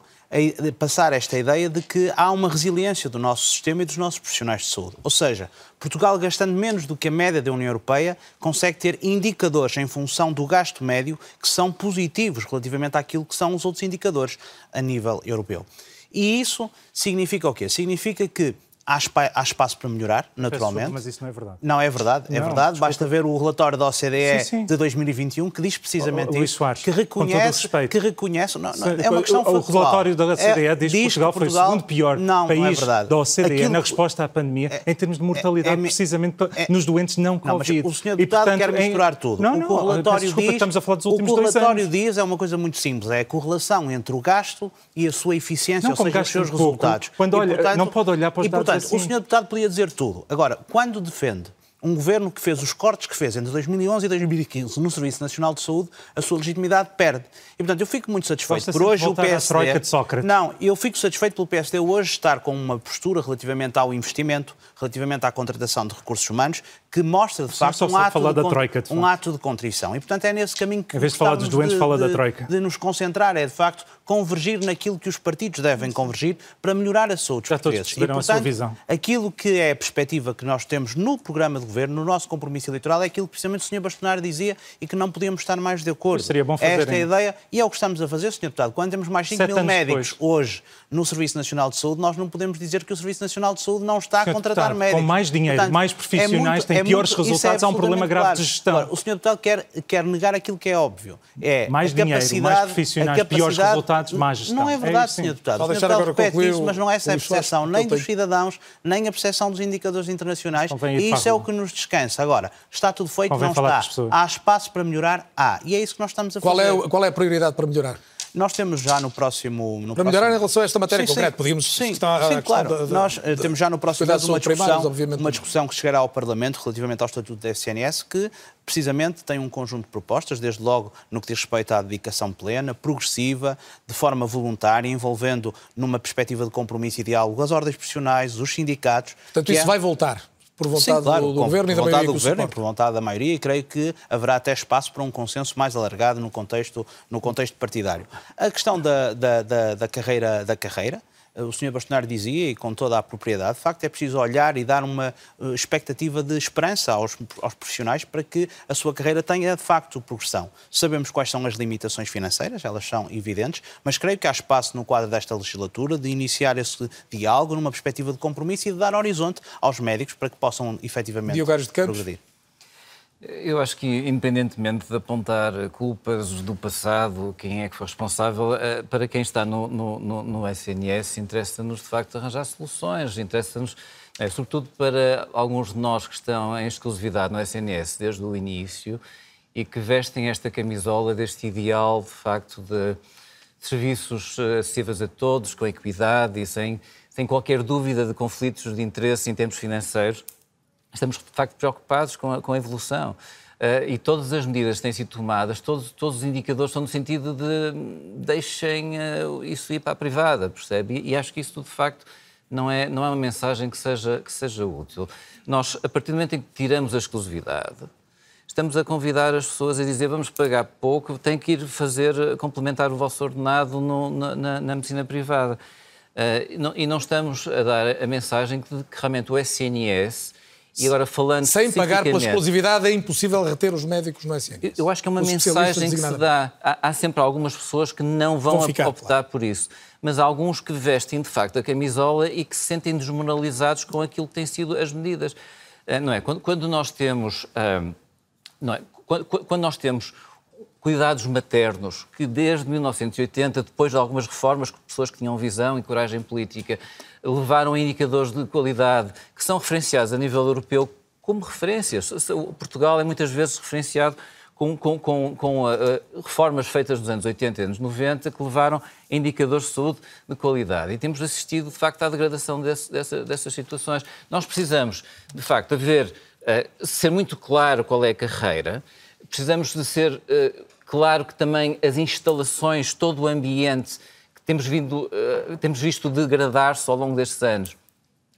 passar esta ideia de que há uma resiliência do nosso sistema e dos nossos profissionais de saúde. Ou seja, Portugal, gastando menos do que a média da União Europeia, consegue ter indicadores em função do gasto médio que são positivos relativamente àquilo que são os outros indicadores a nível europeu. E isso significa o quê? Significa que Há, há, espaço para melhorar, naturalmente. mas isso não é verdade. Não, é verdade, é não, verdade. Desculpa. Basta ver o relatório da OCDE sim, sim. de 2021 que diz precisamente o, isso. Soares, que reconhece, que reconhece, não, não, é uma questão O, o relatório da OCDE é, diz, que Portugal, foi o segundo pior não, país não é da OCDE Aquilo, na resposta à pandemia é, em termos de mortalidade, é, precisamente nos doentes não Covid. o senhor deputado e, portanto, quer misturar tudo. Não, não, o o relatório desculpa, diz, estamos a falar dos últimos o o relatório diz é uma coisa muito simples, é a correlação entre o gasto e a sua eficiência, ou seja, os seus resultados. Quando olha, não pode olhar para os dados assim. o senhor deputado podia dizer tudo. Agora, quando defende um governo que fez os cortes que fez entre 2011 e 2015 no Serviço Nacional de Saúde, a sua legitimidade perde. E, portanto, eu fico muito satisfeito por hoje o PSD... de Sócrates. Não, eu fico satisfeito pelo PSD hoje estar com uma postura relativamente ao investimento, relativamente à contratação de recursos humanos, que mostra, de facto, um ato de, troika, de um ato de contrição. E, portanto, é nesse caminho que Em vez de falar dos doentes, de, fala de, da Troika. De nos concentrar, é, de facto, convergir naquilo que os partidos devem convergir para melhorar a saúde dos portugueses. E, portanto, a sua visão. aquilo que é a perspectiva que nós temos no programa de Governo, no nosso compromisso eleitoral, é aquilo que precisamente o Sr. Bastonário dizia e que não podíamos estar mais de acordo. seria bom fazer, Esta é a ideia e é o que estamos a fazer, Sr. Deputado. Quando temos mais 5 mil médicos depois. hoje no Serviço Nacional de Saúde, nós não podemos dizer que o Serviço Nacional de Saúde não está a contratar médicos. Com mais dinheiro, Portanto, mais profissionais, é muito, tem é piores muito, resultados, é há um problema grave claro. de gestão. Agora, o Sr. Deputado quer, quer negar aquilo que é óbvio. É mais dinheiro, mais profissionais, piores resultados, mais gestão. Não é verdade, é Sr. Deputado. O Sr. Deputado repete isso, mas não é essa a percepção nem dos cidadãos, nem a percepção dos indicadores internacionais. E isso é o que nos descansa. Agora, está tudo feito, não está. Há espaço para melhorar? Há. E é isso que nós estamos a fazer. Qual é, qual é a prioridade para melhorar? Nós temos já no próximo. No Para melhorar próximo... em relação a esta matéria sim, concreta, podíamos. Sim, sim claro. De, Nós de, temos já no próximo mês uma discussão, uma discussão que chegará ao Parlamento relativamente ao Estatuto da SNS, que precisamente tem um conjunto de propostas, desde logo no que diz respeito à dedicação plena, progressiva, de forma voluntária, envolvendo numa perspectiva de compromisso e diálogo as ordens profissionais, os sindicatos. Portanto, isso é... vai voltar por vontade Sim, claro, do, do Governo e da maioria do Governo e por vontade da maioria e creio que haverá até espaço para um consenso mais alargado no contexto, no contexto partidário. A questão da, da, da, da carreira, da carreira o Sr. Bastonar dizia, e com toda a propriedade, de facto é preciso olhar e dar uma eh, expectativa de esperança aos, aos profissionais para que a sua carreira tenha, de facto, progressão. Sabemos quais são as limitações financeiras, elas são evidentes, mas creio que há espaço no quadro desta legislatura de iniciar esse diálogo numa perspectiva de compromisso e de dar horizonte aos médicos para que possam efetivamente progredir. Eu acho que, independentemente de apontar culpas do passado, quem é que foi responsável, eh, para quem está no, no, no SNS, interessa-nos de facto arranjar soluções, interessa-nos, é, sobretudo para alguns de nós que estão em exclusividade no SNS desde o início e que vestem esta camisola deste ideal de facto de serviços eh, acessíveis a todos, com equidade e sem, sem qualquer dúvida de conflitos de interesse em termos financeiros estamos de facto preocupados com a, com a evolução. Uh, e todas as medidas que têm sido tomadas, todos, todos os indicadores estão no sentido de deixem uh, isso ir para a privada, percebe? E, e, acho que isso, de facto, não é, não é uma mensagem que seja, que seja útil. Nós, a partir do momento em que tiramos a exclusividade, estamos a convidar as pessoas a dizer vamos pagar pouco, tem que ir fazer, complementar o vosso ordenado no, na, na, na, medicina privada. Uh, não, e não estamos a dar a mensagem que, que realmente o SNS e agora falando Sem pagar pela exclusividade é impossível reter os médicos no SNS. Eu acho que é uma mensagem que se dá. Há, há, sempre algumas pessoas que não vão, vão ficar, optar claro. por isso. Mas há alguns que vestem de facto a camisola e que se sentem desmoralizados com aquilo que têm sido as medidas. Eh, não é? Quando, quando nós temos. Não é? Quando, quando nós temos cuidados maternos, que desde 1980, depois de algumas reformas, pessoas que tinham visão e coragem política levaram a indicadores de qualidade que são referenciados a nível europeu como referências. Portugal é muitas vezes referenciado com, com, com, com uh, reformas feitas nos anos 80 e anos 90 que levaram a indicadores de saúde de qualidade. E temos assistido, de facto, à degradação desse, dessa, dessas situações. Nós precisamos, de facto, haver, uh, ser muito claro qual é a carreira, precisamos de ser uh, claro que também as instalações, todo o ambiente temos, vindo, uh, temos visto degradar-se ao longo destes anos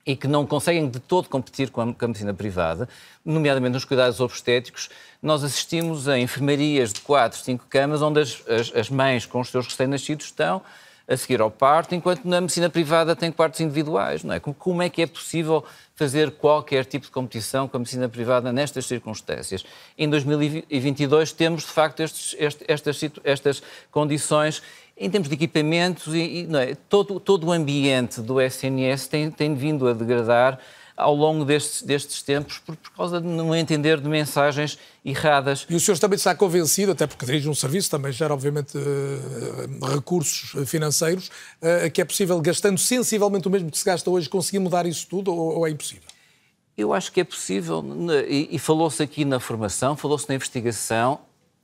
e que não conseguem de todo competir com a, com a, medicina privada, nomeadamente nos cuidados obstétricos, nós assistimos a enfermarias de 4, 5 camas, onde as, as, as mães com os seus recém-nascidos estão a seguir ao parto, enquanto na medicina privada tem quartos individuais. Não é? Como é que é possível fazer qualquer tipo de competição com a medicina privada nestas circunstâncias? Em 2022 temos, de facto, estes, estas, estas condições em termos de equipamentos, e, e é? todo, todo o ambiente do SNS tem, tem vindo a degradar ao longo destes, destes tempos por, por, causa de não entender de mensagens erradas. E o senhor também está convencido, até porque dirige um serviço, também gera, obviamente, uh, recursos financeiros, uh, que é possível, gastando sensivelmente o mesmo que se gasta hoje, conseguir mudar isso tudo ou, ou é impossível? Eu acho que é possível, e, e falou-se aqui na formação, falou-se na investigação,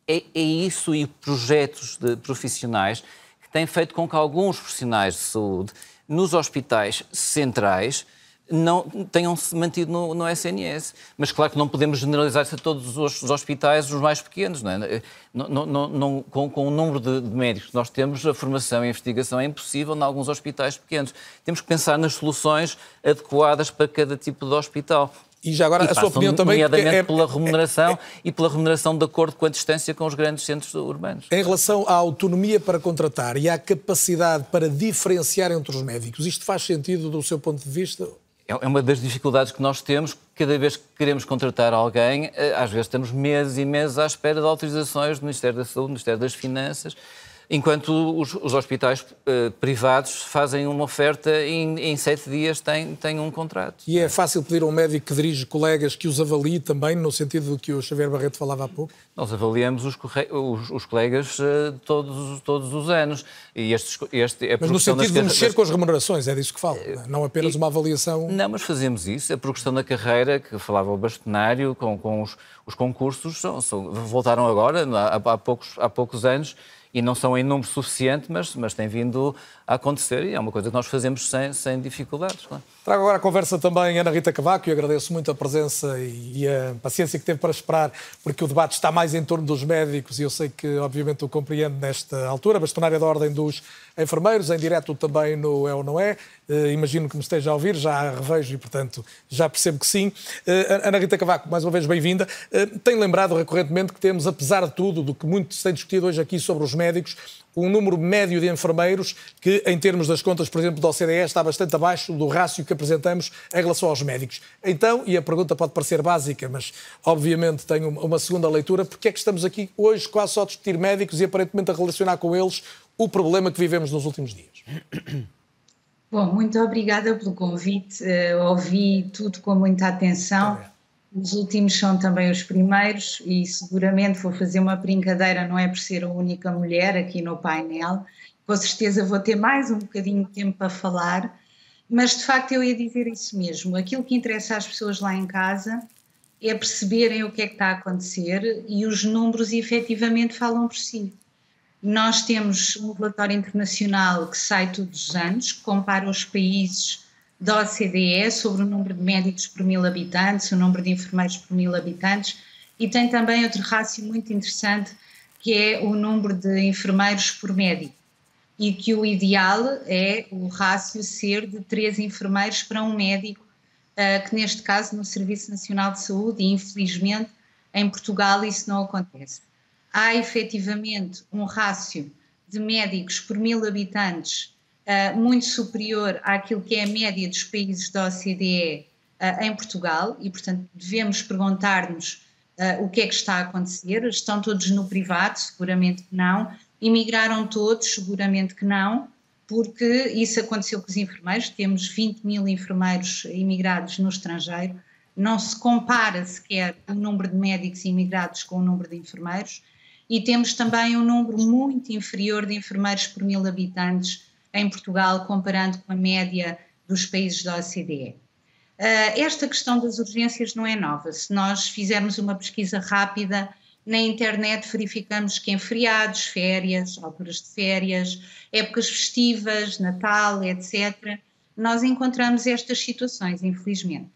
é, é isso e projetos de profissionais que têm feito com que alguns profissionais de saúde nos hospitais centrais não tenham-se mantido no, no, SNS. Mas claro que não podemos generalizar isso a todos os hospitais, os mais pequenos. Não é? não, não, não com, com, o número de, de, médicos que nós temos, a formação e a investigação é impossível em alguns hospitais pequenos. Temos que pensar nas soluções adequadas para cada tipo de hospital. E já agora, e a sua opinião também... Nomeadamente é, pela remuneração é, (laughs) é, e pela remuneração de acordo com a distância com os grandes centros urbanos. Em relação à autonomia para contratar e à capacidade para diferenciar entre os médicos, isto faz sentido do seu ponto de vista? É, é uma das dificuldades que nós temos, cada vez que queremos contratar alguém, eh, às vezes estamos meses e meses à espera de autorizações do Ministério da Saúde, do Ministério das Finanças enquanto os, os hospitais uh, privados fazem uma oferta e em, em sete dias têm, têm um contrato. E é fácil pedir a um médico que dirige colegas que os avalie também, no sentido do que o Xavier Barreto falava há pouco? Nós avaliamos os, os, os colegas uh, todos, todos os anos. E este, este é mas no sentido de mexer das... com as remunerações, é disso que fala, uh, não apenas e... uma avaliação... Não, mas fazemos isso. A progressão da carreira, que falava o bastonário, com, com os, os concursos, são, são, voltaram agora, há, há, poucos, há poucos anos, e não são em número suficiente, mas, mas tem vindo a acontecer e é uma coisa que nós fazemos sem, sem dificuldades. Claro. Trago agora a conversa também Ana Rita Cavaco e agradeço muito a presença e a paciência que teve para esperar, porque o debate está mais em torno dos médicos e eu sei que, obviamente, o compreendo nesta altura. Bastonária da Ordem dos Enfermeiros, em direto também no É ou Não É. Uh, imagino que me esteja a ouvir, já a revejo e, portanto, já percebo que sim. Uh, Ana Rita Cavaco, mais uma vez bem-vinda. Uh, tem lembrado recorrentemente que temos, apesar de tudo, do que muito se tem discutido hoje aqui sobre os médicos, um número médio de enfermeiros que, em termos das contas, por exemplo, da OCDE, está bastante abaixo do rácio que apresentamos em relação aos médicos. Então, e a pergunta pode parecer básica, mas obviamente tem uma segunda leitura, porque é que estamos aqui hoje quase só a discutir médicos e aparentemente a relacionar com eles o problema que vivemos nos últimos dias? Bom, muito obrigada pelo convite. Uh, ouvi tudo com muita atenção. Os últimos são também os primeiros, e seguramente vou fazer uma brincadeira, não é por ser a única mulher aqui no painel. Com certeza vou ter mais um bocadinho de tempo para falar, mas de facto eu ia dizer isso mesmo. Aquilo que interessa às pessoas lá em casa é perceberem o que é que está a acontecer e os números efetivamente falam por si. Nós temos um relatório internacional que sai todos os anos, que compara os países da OCDE sobre o número de médicos por mil habitantes, o número de enfermeiros por mil habitantes, e tem também outro rácio muito interessante, que é o número de enfermeiros por médico, e que o ideal é o rácio ser de três enfermeiros para um médico, uh, que neste caso no Serviço Nacional de Saúde, e infelizmente em Portugal isso não acontece. Há efetivamente um rácio de médicos por mil habitantes uh, muito superior àquilo que é a média dos países da OCDE uh, em Portugal e, portanto, devemos perguntar-nos uh, o que é que está a acontecer. Estão todos no privado? Seguramente que não. Imigraram todos? Seguramente que não, porque isso aconteceu com os enfermeiros. Temos 20 mil enfermeiros imigrados no estrangeiro. Não se compara sequer o número de médicos imigrados com o número de enfermeiros. E temos também um número muito inferior de enfermeiros por mil habitantes em Portugal, comparando com a média dos países da OCDE. Ah, esta questão das urgências não é nova. Se nós fizermos uma pesquisa rápida na internet, verificamos que em feriados, férias, alturas de férias, épocas festivas, Natal, etc., nós encontramos estas situações, infelizmente.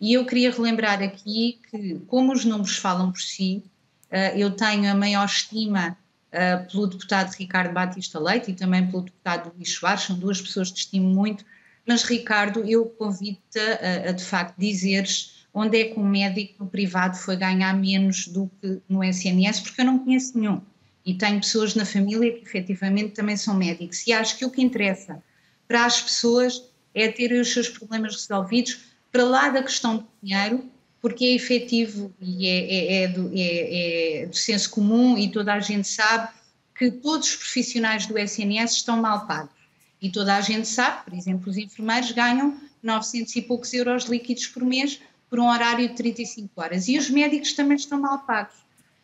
E eu queria relembrar aqui que, como os números falam por si, uh, eu tenho a maior estima uh, pelo deputado Ricardo Batista Leite e também pelo deputado Luís Soares, são duas pessoas que estimo muito, mas Ricardo, eu convido-te a, a, de facto dizeres onde é que um médico privado foi ganhar menos do que no SNS, porque eu não conheço nenhum. E tenho pessoas na família que efetivamente também são médicos. E acho que o que interessa para as pessoas é terem os seus problemas resolvidos, para lá da questão do dinheiro, porque é efetivo e é, é, é, do, é, é, do, senso comum e toda a gente sabe que todos os profissionais do SNS estão mal pagos. E toda a gente sabe, por exemplo, os enfermeiros ganham 900 e poucos euros líquidos por mês por um horário de 35 horas. E os médicos também estão mal pagos.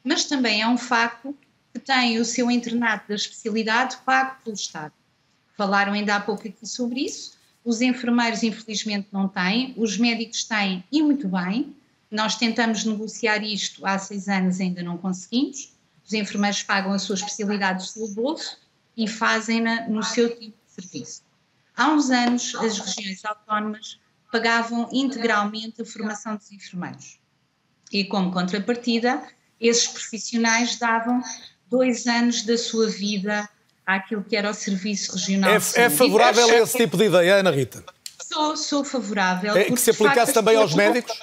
Mas também é um facto que têm o seu internato da especialidade pago pelo Estado. Falaram ainda há pouco aqui sobre isso. Os enfermeiros, infelizmente, não têm, os médicos têm e muito bem, nós tentamos negociar isto há seis anos, ainda não conseguimos. Os enfermeiros pagam a sua especialidade do seu bolso e fazem-na no seu tipo de serviço. Há uns anos, as regiões autónomas pagavam integralmente a formação dos enfermeiros. E, como contrapartida, esses profissionais davam dois anos da sua vida àquilo que era o Serviço Regional é. É favorável a esse tipo de ideia, Ana Rita? Sou, sou favorável. É, que se aplicasse também aos médicos?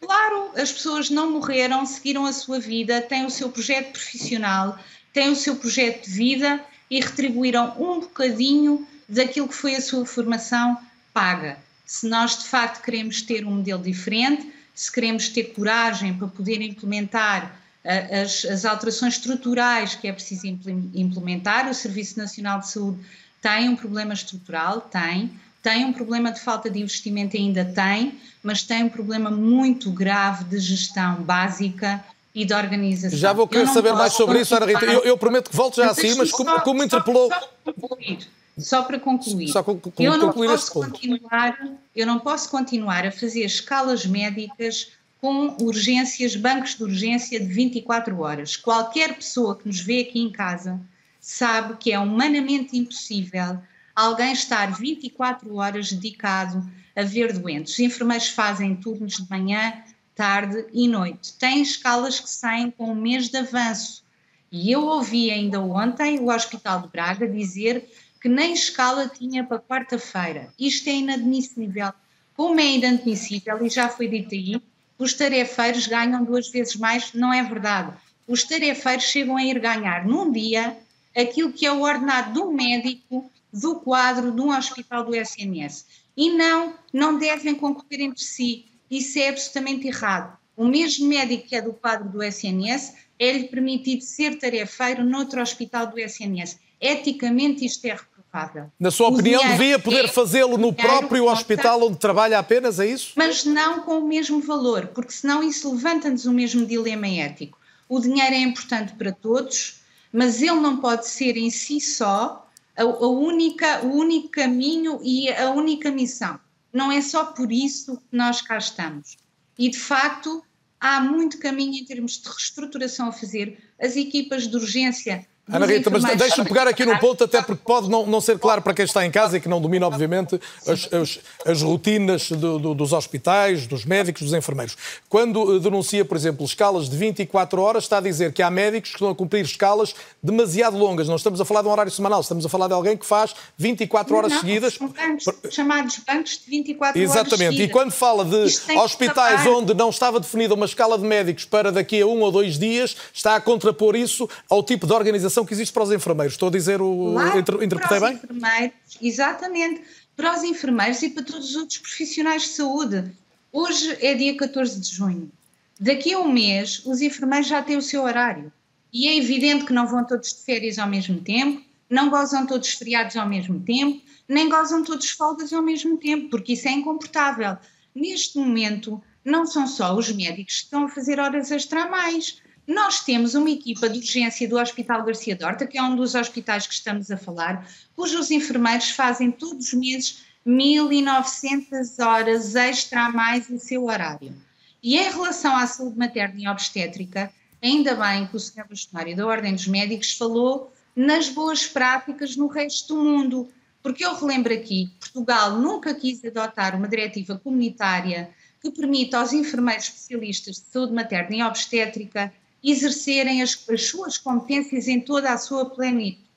Claro, as pessoas não morreram, seguiram a sua vida, têm o seu projeto profissional, têm o seu projeto de vida e retribuíram um bocadinho daquilo que foi a sua formação paga. Se nós de facto queremos ter um modelo diferente, se queremos ter coragem para poder implementar uh, as, as, alterações estruturais que é preciso implementar. O Serviço Nacional de Saúde tem um problema estrutural, tem, tem um problema de falta de investimento, ainda tem, mas tem um problema muito grave de gestão básica e de organização. Já vou querer saber mais sobre isso, Ana Rita. Eu, eu, prometo que volto já assim, mas como, só, como interpelou. Só, só, para concluir, só para concluir. Só eu, não posso continuar, eu não posso continuar a fazer escalas médicas com urgências, bancos de urgência de 24 horas. Qualquer pessoa que nos vê aqui em casa sabe que é humanamente impossível alguém estar 24 horas dedicado a ver doentes. Os enfermeiros fazem turnos de manhã, tarde e noite. Têm escalas que saem com um mês de avanço. E eu ouvi ainda ontem o Hospital de Braga dizer que nem escala tinha para quarta-feira. Isto é inadmissível. Como é inadmissível, e já foi dito aí, os tarefeiros ganham duas vezes mais, não é verdade. Os tarefeiros chegam a ir ganhar num dia aquilo que é o ordenado de um médico do quadro de um hospital do SNS. E não, não devem concorrer entre si. Isso é absolutamente errado. O mesmo médico que é do quadro do SNS é-lhe permitido ser tarefeiro noutro hospital do SNS. Eticamente isto é reprovável. Na sua o opinião, devia poder é fazê-lo no próprio hospital onde trabalha apenas, é isso? Mas não com o mesmo valor, porque senão isso levanta-nos o mesmo dilema ético. O dinheiro é importante para todos, mas ele não pode ser em si só a, a única, o único caminho e a única missão. Não é só por isso que nós cá estamos. E, de facto, há muito caminho em termos de reestruturação a fazer. As equipas de urgência Ana Rita, mas deixa-me pegar aqui num ponto, até porque pode não, não ser claro para quem está em casa e que não domina, obviamente, as, as, as rotinas do, do, dos hospitais, dos médicos, dos enfermeiros. Quando eh, denuncia, por exemplo, escalas de 24 horas, está a dizer que há médicos que estão a cumprir escalas demasiado longas. Não estamos a falar de um horário semanal, estamos a falar de alguém que faz 24 horas não, seguidas. São bancos, chamados bancos de 24 Exatamente. horas Exatamente. E quando fala de hospitais onde não estava definida uma escala de médicos para daqui a um ou dois dias, está a contrapor isso ao tipo de organização que existe para os enfermeiros. Estou a dizer o. Claro, interpretei para bem? Os enfermeiros, exatamente. Para os enfermeiros e para todos os outros profissionais de saúde. Hoje é dia 14 de junho. Daqui a um mês, os enfermeiros já têm o seu horário. E é evidente que não vão todos de férias ao mesmo tempo, não gozam todos feriados ao mesmo tempo, nem gozam todos folgas ao mesmo tempo, porque isso é incomportável. Neste momento, não são só os médicos que estão a fazer horas extra a mais. Nós temos uma equipa de urgência do Hospital Garcia Dorta, que é um dos hospitais que estamos a falar, cujos enfermeiros fazem todos os meses 1.900 horas extra a mais o seu horário. E em relação à saúde materna e obstétrica, ainda bem que o Sr. Bastonário da Ordem dos Médicos falou nas boas práticas no resto do mundo, porque eu relembro aqui que Portugal nunca quis adotar uma diretiva comunitária que permita aos enfermeiros especialistas de saúde materna e obstétrica exercerem as, as suas competências em toda a sua plenitude,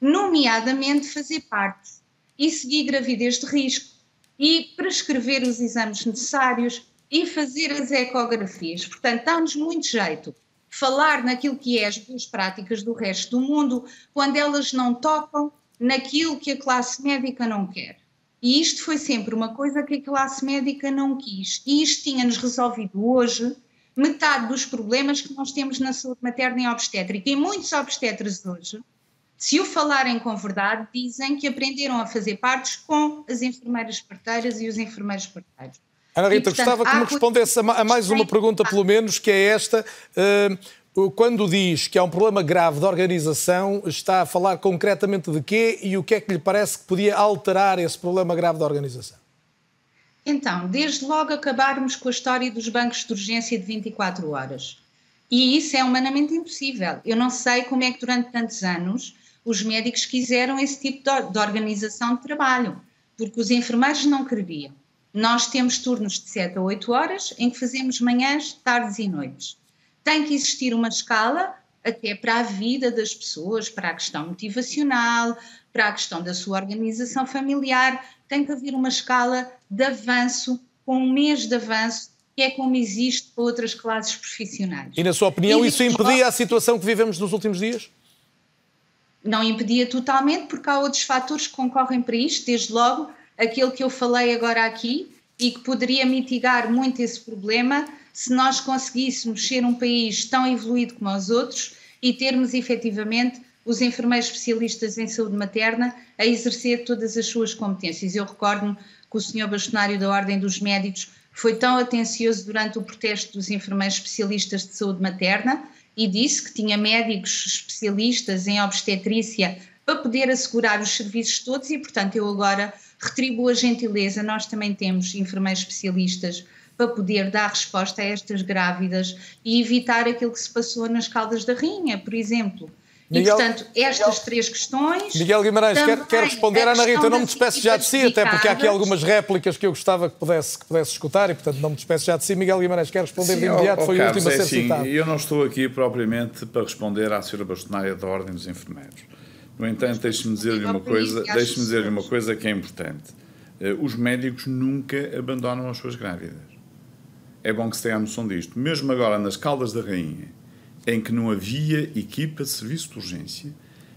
nomeadamente fazer parte e seguir gravidez de risco e prescrever os exames necessários e fazer as ecografias. Portanto, dá-nos muito jeito falar naquilo que é as boas práticas do resto do mundo quando elas não tocam naquilo que a classe médica não quer. E isto foi sempre uma coisa que a classe médica não quis. E isto tinha-nos resolvido hoje metade dos problemas que nós temos na saúde materna e obstétrica. E muitos obstetras hoje, se o falarem com verdade, dizem que aprenderam a fazer partos com as enfermeiras parteiras e os enfermeiros parteiros. Ana Rita, e, portanto, gostava que me respondesse a mais uma pergunta, pelo menos, que é esta. Uh, quando diz que há um problema grave de organização, está a falar concretamente de quê e o que é que lhe parece que podia alterar esse problema grave de organização? Então, desde logo acabarmos com a história dos bancos de urgência de 24 horas. E isso é humanamente impossível. Eu não sei como é que durante tantos anos os médicos quiseram esse tipo de, organização de trabalho, porque os enfermeiros não queriam. Nós temos turnos de 7 a 8 horas em que fazemos manhãs, tardes e noites. Tem que existir uma escala até para a vida das pessoas, para a questão motivacional, para a questão da sua organização familiar, tem que haver uma escala de avanço, com um mês de avanço, que é como existe para outras classes profissionais. E, na sua opinião, e isso impedia a situação que vivemos nos últimos dias? Não impedia totalmente, porque há outros fatores que concorrem para isto, desde logo aquele que eu falei agora aqui, e que poderia mitigar muito esse problema se nós conseguíssemos ser um país tão evoluído como os outros e termos efetivamente os enfermeiros especialistas em saúde materna a exercer todas as suas competências. Eu recordo-me que o senhor bastonário da Ordem dos Médicos foi tão atencioso durante o protesto dos enfermeiros especialistas de saúde materna e disse que tinha médicos especialistas em obstetrícia para poder assegurar os serviços todos e, portanto, eu agora retribuo a gentileza. Nós também temos enfermeiros especialistas para poder dar resposta a estas grávidas e evitar aquilo que se passou nas Caldas da Rainha, por exemplo. Miguel, e, portanto, estas Miguel, três questões. Miguel Guimarães, quer, quer responder, Ana Rita? Eu não me despeço já de si, até porque há aqui algumas réplicas que eu gostava que pudesse, que pudesse escutar e, portanto, não me despeço já de si. Miguel Guimarães, quer responder Sim, de imediato? Oh, Foi Carlos, o último a é ser é citado. Eu não estou aqui propriamente para responder à senhora bastonária da Ordem dos Enfermeiros. No entanto, deixe-me dizer-lhe uma coisa, deixe-me dizer uma coisa que é importante. Eh, os médicos nunca abandonam as suas grávidas. É bom que se tenha a noção disto. Mesmo agora nas Caldas da Rainha, em que não havia equipa de serviço de urgência,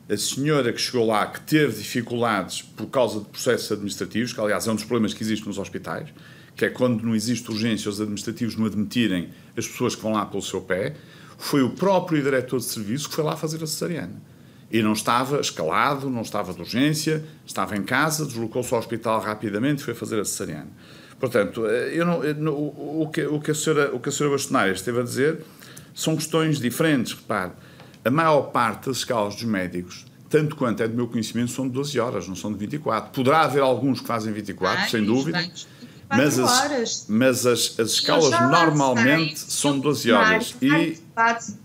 a senhora que chegou lá, que teve dificuldades por causa de processos administrativos, que aliás é um dos problemas que existe nos hospitais, que é quando não existe urgência, os administrativos não admitirem as pessoas que vão lá pelo seu pé, foi o próprio diretor de serviço que foi lá fazer a cesariana. E não estava escalado, não estava de urgência, estava em casa, deslocou-se ao hospital rapidamente e foi fazer a cesariana. Portanto, eu não, eu não, o, que, o, que a senhora, o que a senhora esteve a dizer são questões diferentes. Repare, a maior parte das escalas dos médicos, tanto quanto é do meu conhecimento, são de 12 horas, não são de 24. Poderá haver alguns que fazem 24, Ai, sem dúvida. Mas as, mas as, as escalas normalmente são 12 horas. E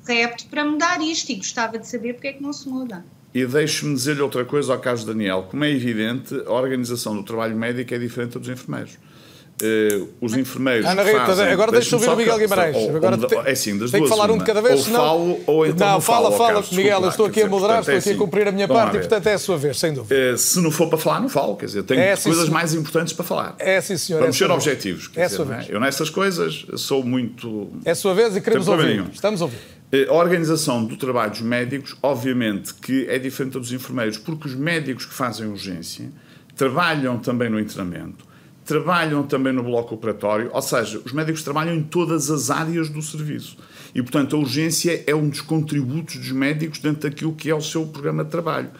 repto para mudar isto e gostava de saber porque é que não se muda. E deixe-me dizer-lhe outra coisa ao caso Daniel. Como é evidente, a organização do trabalho médico é diferente dos enfermeiros. Uh, os enfermeiros. Ana Rita, fazem, agora deixa ouvir o Miguel Guimarães. Ou, agora tem, é assim, das tem duas, que falar um de cada vez, ou senão. falo ou então não, não fala, fala, Carlos, Miguel. eu estou aqui a moderar, estou aqui a cumprir a minha parte e, portanto, é a sua vez, sem dúvida. Uh, se não for para falar, não falo. Quer dizer, tenho é, coisas mais importantes para falar. É, sim, senhor. Vamos é ser objetivos. É a sua vez. Eu nessas coisas sou muito. É a sua vez e queremos ouvir. Estamos a ouvir. Eh, a organização do trabalho dos médicos, obviamente, que é diferente dos enfermeiros, porque os médicos que fazem urgência trabalham também no internamento trabalham também no bloco operatório, ou seja, os médicos trabalham em todas as áreas do serviço. E, portanto, a urgência é um dos contributos dos médicos dentro daquilo que é o seu programa de trabalho.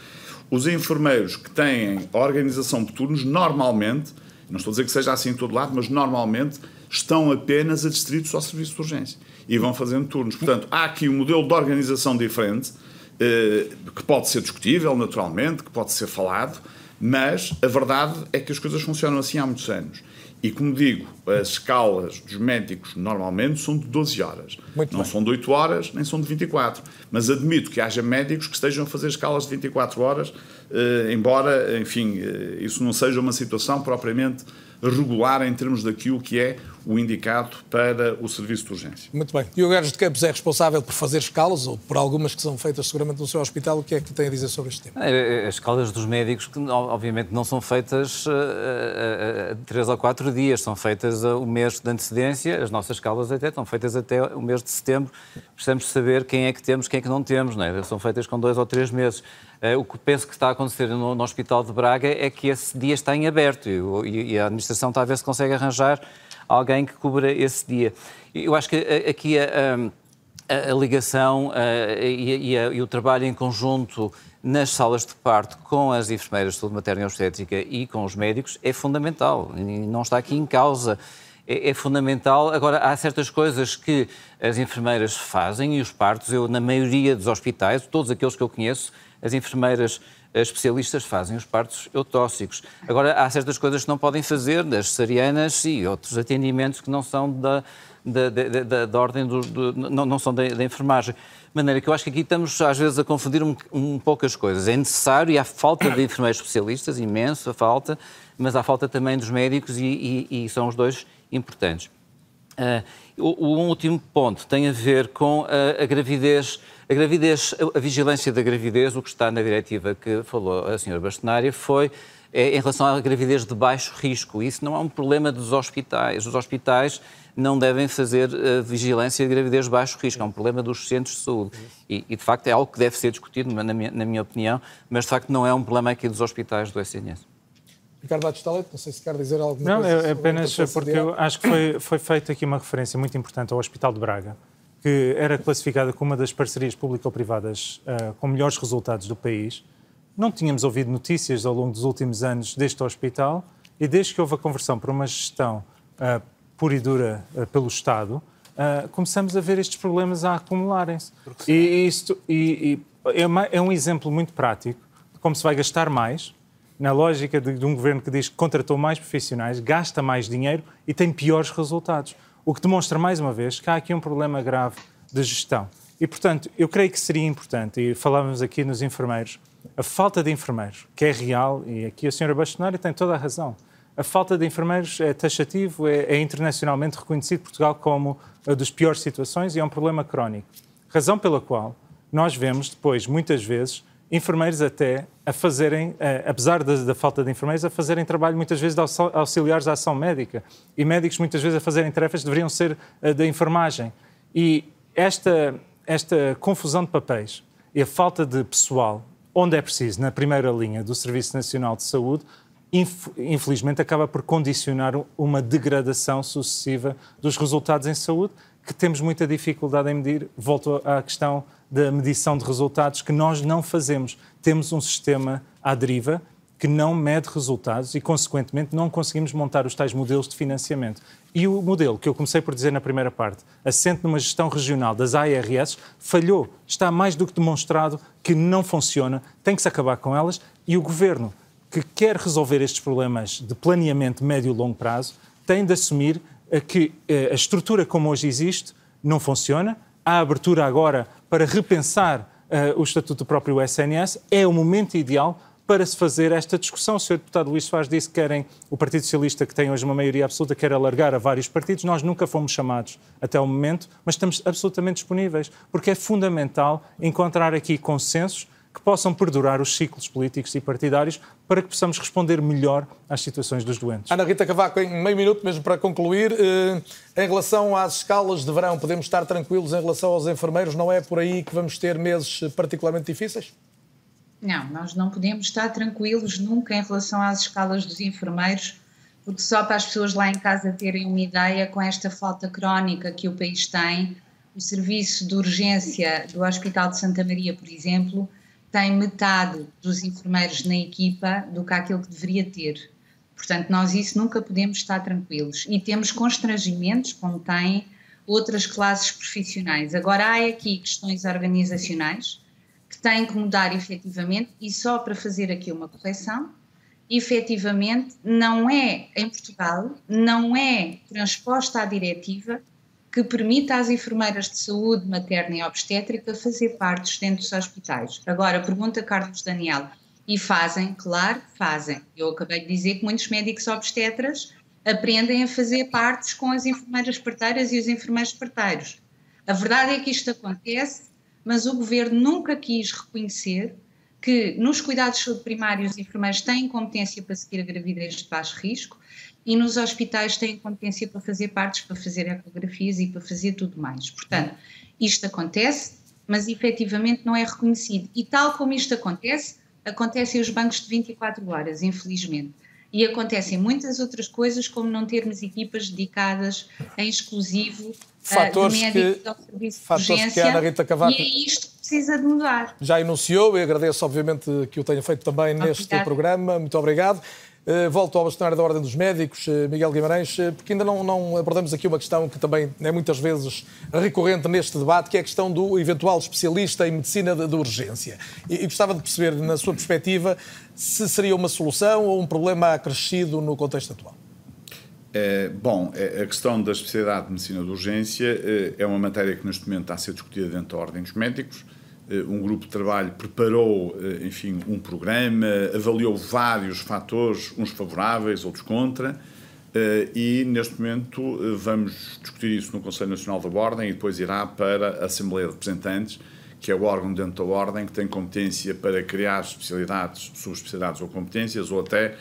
Os enfermeiros que têm a organização de turnos, normalmente, não estou a dizer que seja assim em todo lado, mas normalmente estão apenas adstritos ao serviço de urgência e vão fazendo turnos. Portanto, há aqui um modelo de organização diferente, eh, que pode ser discutível, naturalmente, que pode ser falado, mas a verdade é que as coisas funcionam assim há muitos anos. E como digo, as escalas dos médicos normalmente são de 12 horas. Muito não bem. são de 8 horas, nem são de 24. Mas admito que haja médicos que estejam a fazer escalas de 24 horas, eh, embora, enfim, eh, isso não seja uma situação propriamente regular em termos daquilo que é o indicado para o serviço de urgência. Muito bem. E o Guedes de Campos é responsável por fazer escalas, ou por algumas que são feitas seguramente no seu hospital. O que é que tem a dizer sobre este tema? É, é, as escalas dos médicos, que obviamente não são feitas a, a, a, três ou quatro dias, são feitas o mês de antecedência. As nossas escalas até estão feitas até o mês de setembro. Precisamos saber quem é que temos, quem é que não temos. Não é? São feitas com dois ou três meses. Eh, o que penso que está a acontecer no, no, Hospital de Braga é que esse dia está em aberto e, e a administração está a ver se consegue arranjar alguém que cubra esse dia. Eu acho que aqui a, a, a ligação a, e, e, e, o trabalho em conjunto nas salas de parto com as enfermeiras de saúde materna e obstétrica e com os médicos é fundamental não está aqui em causa. É, é, fundamental. Agora, há certas coisas que as enfermeiras fazem e os partos, eu, na maioria dos hospitais, todos aqueles que eu conheço, as enfermeiras especialistas fazem os partos eutóxicos. Agora, há certas coisas que não podem fazer, das cesarianas e outros atendimentos que não são da, da, da, da, da ordem, do, do, não, não são da, da enfermagem. De maneira que eu acho que aqui estamos, às vezes, a confundir um, um pouco as coisas. É necessário e há falta de enfermeiros especialistas, imenso a falta, mas há falta também dos médicos e, e, e são os dois importantes. Uh, o, último ponto tem a ver com a, a gravidez a gravidez, a vigilância da gravidez, o que está na diretiva que falou a senhora Bastonária, foi é, em relação à gravidez de baixo risco. Isso não é um problema dos hospitais. Os hospitais não devem fazer vigilância de gravidez de baixo risco, é um problema dos centros de saúde. E, e de facto, é algo que deve ser discutido, na minha, na minha opinião, mas de facto não é um problema aqui dos hospitais do SNS. Ricardo Batistaleto, não sei se quer dizer alguma não, coisa. Não, é apenas porque eu acho que foi, foi feita aqui uma referência muito importante ao Hospital de Braga, que era classificada como uma das parcerias público-privadas uh, com melhores resultados do país. Não tínhamos ouvido notícias ao longo dos últimos anos deste hospital e desde que houve a conversão para uma gestão uh, pura e dura uh, pelo Estado, uh, começamos a ver estes problemas a acumularem-se. E, isto, e, e é, uma, é um exemplo muito prático de como se vai gastar mais, na lógica de, de, um governo que diz que contratou mais profissionais, gasta mais dinheiro e tem piores resultados. O que demonstra, mais uma vez, que há aqui um problema grave de gestão. E, portanto, eu creio que seria importante, e falávamos aqui nos enfermeiros, a falta de enfermeiros, que é real, e aqui a senhora Bastonária tem toda a razão. A falta de enfermeiros é taxativo, é, é internacionalmente reconhecido Portugal como a das piores situações e é um problema crónico. Razão pela qual nós vemos depois, muitas vezes, enfermeiros até a fazerem, apesar da, da, falta de enfermeiros, a fazerem trabalho muitas vezes de auxiliares da ação médica e médicos muitas vezes a fazerem tarefas que deveriam ser uh, da enfermagem. E esta, esta confusão de papéis e a falta de pessoal, onde é preciso, na primeira linha do Serviço Nacional de Saúde, infelizmente acaba por condicionar uma degradação sucessiva dos resultados em saúde, que temos muita dificuldade em medir. Volto à questão da medição de resultados que nós não fazemos. Temos um sistema à deriva que não mede resultados e, consequentemente, não conseguimos montar os tais modelos de financiamento. E o modelo que eu comecei por dizer na primeira parte, assente numa gestão regional das ARS, falhou. Está mais do que demonstrado que não funciona, tem que se acabar com elas e o governo que quer resolver estes problemas de planeamento médio e longo prazo tem de assumir que eh, a estrutura como hoje existe não funciona, há abertura agora para repensar uh, o estatuto do próprio SNS, é o momento ideal para se fazer esta discussão. O Sr. Deputado Luís Soares disse que querem, o Partido Socialista, que tem hoje uma maioria absoluta, quer alargar a vários partidos. Nós nunca fomos chamados até o momento, mas estamos absolutamente disponíveis, porque é fundamental encontrar aqui consensos que possam perdurar os ciclos políticos e partidários para que possamos responder melhor às situações dos doentes. Ana Rita Cavaco, em meio minuto, mesmo para concluir, eh, em relação às escalas de verão, podemos estar tranquilos em relação aos enfermeiros? Não é por aí que vamos ter meses particularmente difíceis? Não, nós não podemos estar tranquilos nunca em relação às escalas dos enfermeiros, porque só para as pessoas lá em casa terem uma ideia, com esta falta crónica que o país tem, o serviço de urgência do Hospital de Santa Maria, por exemplo, tem metade dos enfermeiros na equipa do que aquilo que deveria ter. Portanto, nós isso nunca podemos estar tranquilos. E temos constrangimentos, como têm outras classes profissionais. Agora, há aqui questões organizacionais que têm que mudar efetivamente, e só para fazer aqui uma correção, efetivamente não é, em Portugal, não é transposta à diretiva que permita às enfermeiras de saúde materna e obstétrica fazer parte dentro dos hospitais. Agora, pergunta Carlos Daniel, e fazem? Claro fazem. Eu acabei de dizer que muitos médicos obstetras aprendem a fazer partes com as enfermeiras parteiras e os enfermeiros parteiros. A verdade é que isto acontece, mas o governo nunca quis reconhecer que nos cuidados primários os enfermeiros têm competência para seguir a gravidez de baixo risco e nos hospitais têm competência para fazer partes, para fazer ecografias e para fazer tudo mais. Portanto, isto acontece, mas efetivamente não é reconhecido. E tal como isto acontece, acontecem os bancos de 24 horas, infelizmente. E acontecem muitas outras coisas, como não termos equipas dedicadas em exclusivo fatores uh, que, ao serviço fatores de urgência, que a Ana Rita Cavaco e é isto que precisa de mudar. Já enunciou e agradeço, obviamente, que o tenha feito também neste Obrigada. programa. Muito obrigado. Uh, volto ao bastonário da Ordem dos Médicos, uh, Miguel Guimarães, uh, porque ainda não, não, abordamos aqui uma questão que também é muitas vezes recorrente neste debate, que é a questão do eventual especialista em medicina de, de urgência. E, e, gostava de perceber, na sua perspectiva, se seria uma solução ou um problema acrescido no contexto atual. É, bom, a questão da especialidade de medicina de urgência é uma matéria que neste momento está a ser discutida dentro da Ordem dos Médicos. Eh, um grupo de trabalho preparou, eh, enfim, um programa, avaliou vários fatores, uns favoráveis, outros contra, eh, e neste momento vamos discutir isso no Conselho Nacional da Ordem e depois irá para a Assembleia de Representantes, que é o órgão dentro da Ordem que tem competência para criar especialidades, subespecialidades ou competências, ou até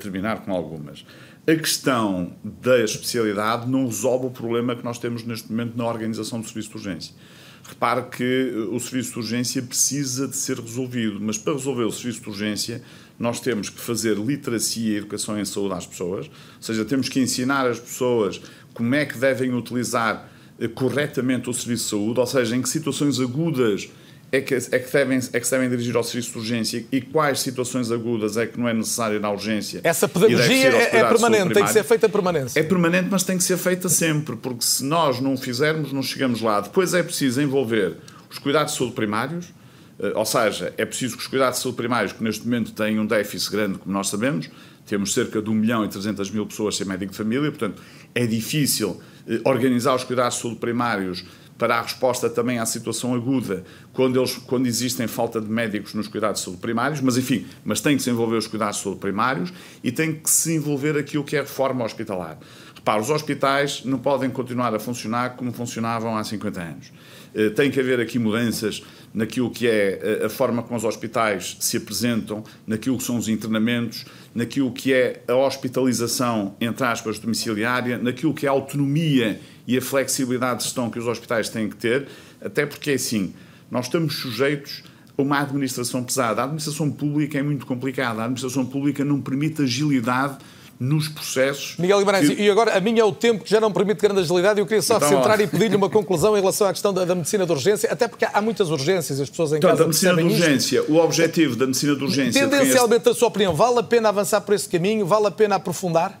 terminar com algumas. A questão da especialidade não resolve o problema que nós temos neste momento na organização do serviço de urgência Repare que o serviço de urgência precisa de ser resolvido, mas para resolver o serviço de urgência nós temos que fazer literacia e educação em saúde às pessoas, ou seja, temos que ensinar as pessoas como é que devem utilizar eh, corretamente o serviço de saúde, ou seja, em que situações agudas é que, é, que devem, é que se devem dirigir ao serviço de urgência e quais situações agudas é que não é necessário na urgência. Essa pedagogia é, é permanente, tem que ser feita permanente. É permanente, mas tem que ser feita sempre, porque se nós não o fizermos, não chegamos lá. Depois é preciso envolver os cuidados de saúde primários, eh, ou seja, é preciso que os cuidados de saúde primários, que neste momento têm um déficit grande, como nós sabemos, temos cerca de 1 milhão e 300 mil pessoas sem médico de família, portanto, é difícil eh, organizar os cuidados de saúde primários para a resposta também à situação aguda, quando, eles, quando existem falta de médicos nos cuidados de saúde primários, mas enfim, mas tem que se envolver os cuidados de saúde primários e tem que se envolver aquilo que é a reforma hospitalar. Repare, os hospitais não podem continuar a funcionar como funcionavam há 50 anos. Eh, tem que haver aqui mudanças naquilo que é eh, a forma como os hospitais se apresentam, naquilo que são os internamentos, naquilo que é a hospitalização, entre aspas, domiciliária, naquilo que é a autonomia e a flexibilidade de gestão que os hospitais têm que ter, até porque, assim, nós estamos sujeitos a uma administração pesada. A administração pública é muito complicada. A administração pública não permite agilidade nos processos. Miguel Guimarães, que... e agora a minha é o tempo que já não permite grande agilidade e eu queria só então, centrar e pedir-lhe uma conclusão em relação à questão da, da, medicina de urgência, até porque há muitas urgências, as pessoas em então, casa a medicina de urgência, isto. o objetivo da medicina de urgência... Tendencialmente, a sua opinião, vale a pena avançar por esse caminho? Vale a pena aprofundar?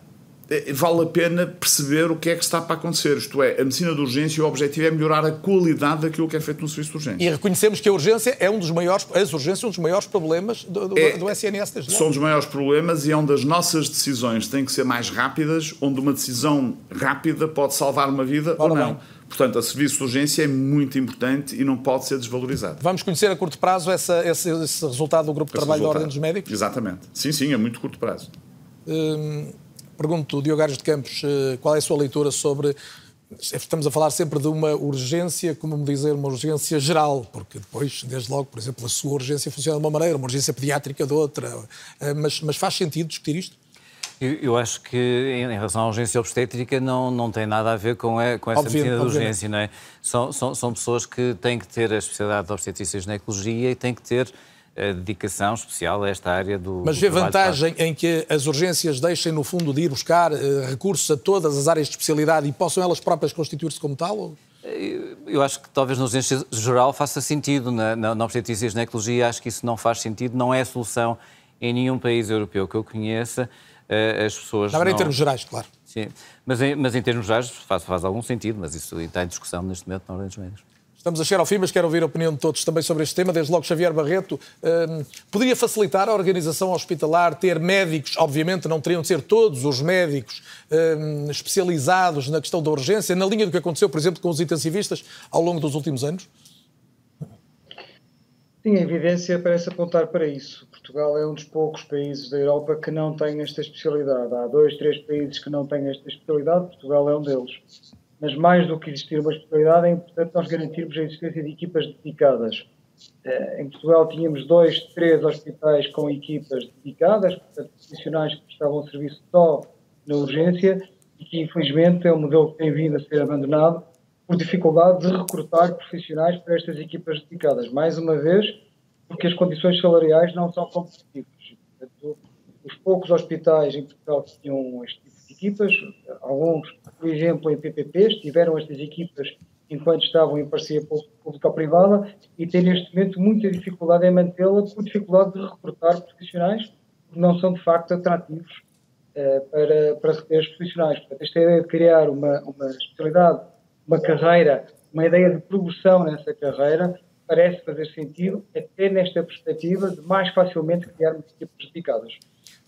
É, vale a pena perceber o que é que está para acontecer. Isto é, a medicina de urgência, o objetivo é melhorar a qualidade daquilo que é feito no serviço de urgência. E reconhecemos que a urgência é um dos maiores, as urgências, um dos maiores problemas do, do, é, do SNS desde São dos maiores problemas e é onde as nossas decisões têm que ser mais rápidas, onde uma decisão rápida pode salvar uma vida Ora ou não. Bem. Portanto, a serviço de urgência é muito importante e não pode ser desvalorizado. Vamos conhecer a curto prazo essa, esse, esse, resultado do Grupo de Trabalho resultado. da Ordem dos Médicos? Exatamente. Sim, sim, é muito curto prazo. Hum, Pergunto, Diogo Ares de Campos, eh, qual é a sua leitura sobre. Estamos a falar sempre de uma urgência, como me dizer, uma urgência geral, porque depois, desde logo, por exemplo, a sua urgência funciona de uma maneira, uma urgência pediátrica de outra. Eh, mas, mas faz sentido discutir isto? Eu, eu, acho que, em relação à urgência obstétrica, não, não tem nada a ver com, a, com essa medicina de urgência, não é? São, são, são pessoas que têm que ter a especialidade de obstetrícia e ginecologia e têm que ter dedicação especial a esta área do. Mas vê vantagem em que as urgências deixem, no fundo, de ir buscar uh, recursos a todas as áreas de especialidade e possam elas próprias constituir-se como tal? Ou... Eu acho que talvez na urgência geral faça sentido. Na, na, na obstetrícia e ginecologia, acho que isso não faz sentido, não é solução em nenhum país europeu que eu conheça. Uh, as pessoas. Agora, não... em termos gerais, claro. Sim, mas em, mas em termos gerais faz, faz algum sentido, mas isso está em discussão neste momento na Ordem dos Médicos. Estamos a chegar ao fim, mas quero ouvir a opinião de todos também sobre este tema. Desde logo, Xavier Barreto. Hum, poderia facilitar a organização hospitalar ter médicos, obviamente não teriam de ser todos os médicos hum, especializados na questão da urgência, na linha do que aconteceu, por exemplo, com os intensivistas ao longo dos últimos anos? Sim, a evidência parece apontar para isso. Portugal é um dos poucos países da Europa que não tem esta especialidade. Há dois, três países que não têm esta especialidade, Portugal é um deles mas mais do que existir uma especialidade, é importante nós garantirmos a existência de equipas dedicadas. Eh, em Portugal tínhamos dois, três hospitais com equipas dedicadas, portanto, profissionais que prestavam serviço só na urgência e que, infelizmente, é um modelo que tem vindo a ser abandonado por dificuldade de recrutar profissionais para estas equipas dedicadas. Mais uma vez, porque as condições salariais não são competitivas. Portanto, os poucos hospitais em Portugal que tinham este tipo equipas, alguns por exemplo, em PPPs, tiveram estas equipas enquanto estavam em parceria público-privada e têm neste momento muita dificuldade em mantê-la por dificuldade de recrutar profissionais que não são de facto atrativos uh, para, para reter os profissionais. Portanto, esta ideia de criar uma, uma especialidade, uma carreira, uma ideia de progressão nessa carreira parece fazer sentido até nesta perspectiva de mais facilmente criarmos equipas dedicadas.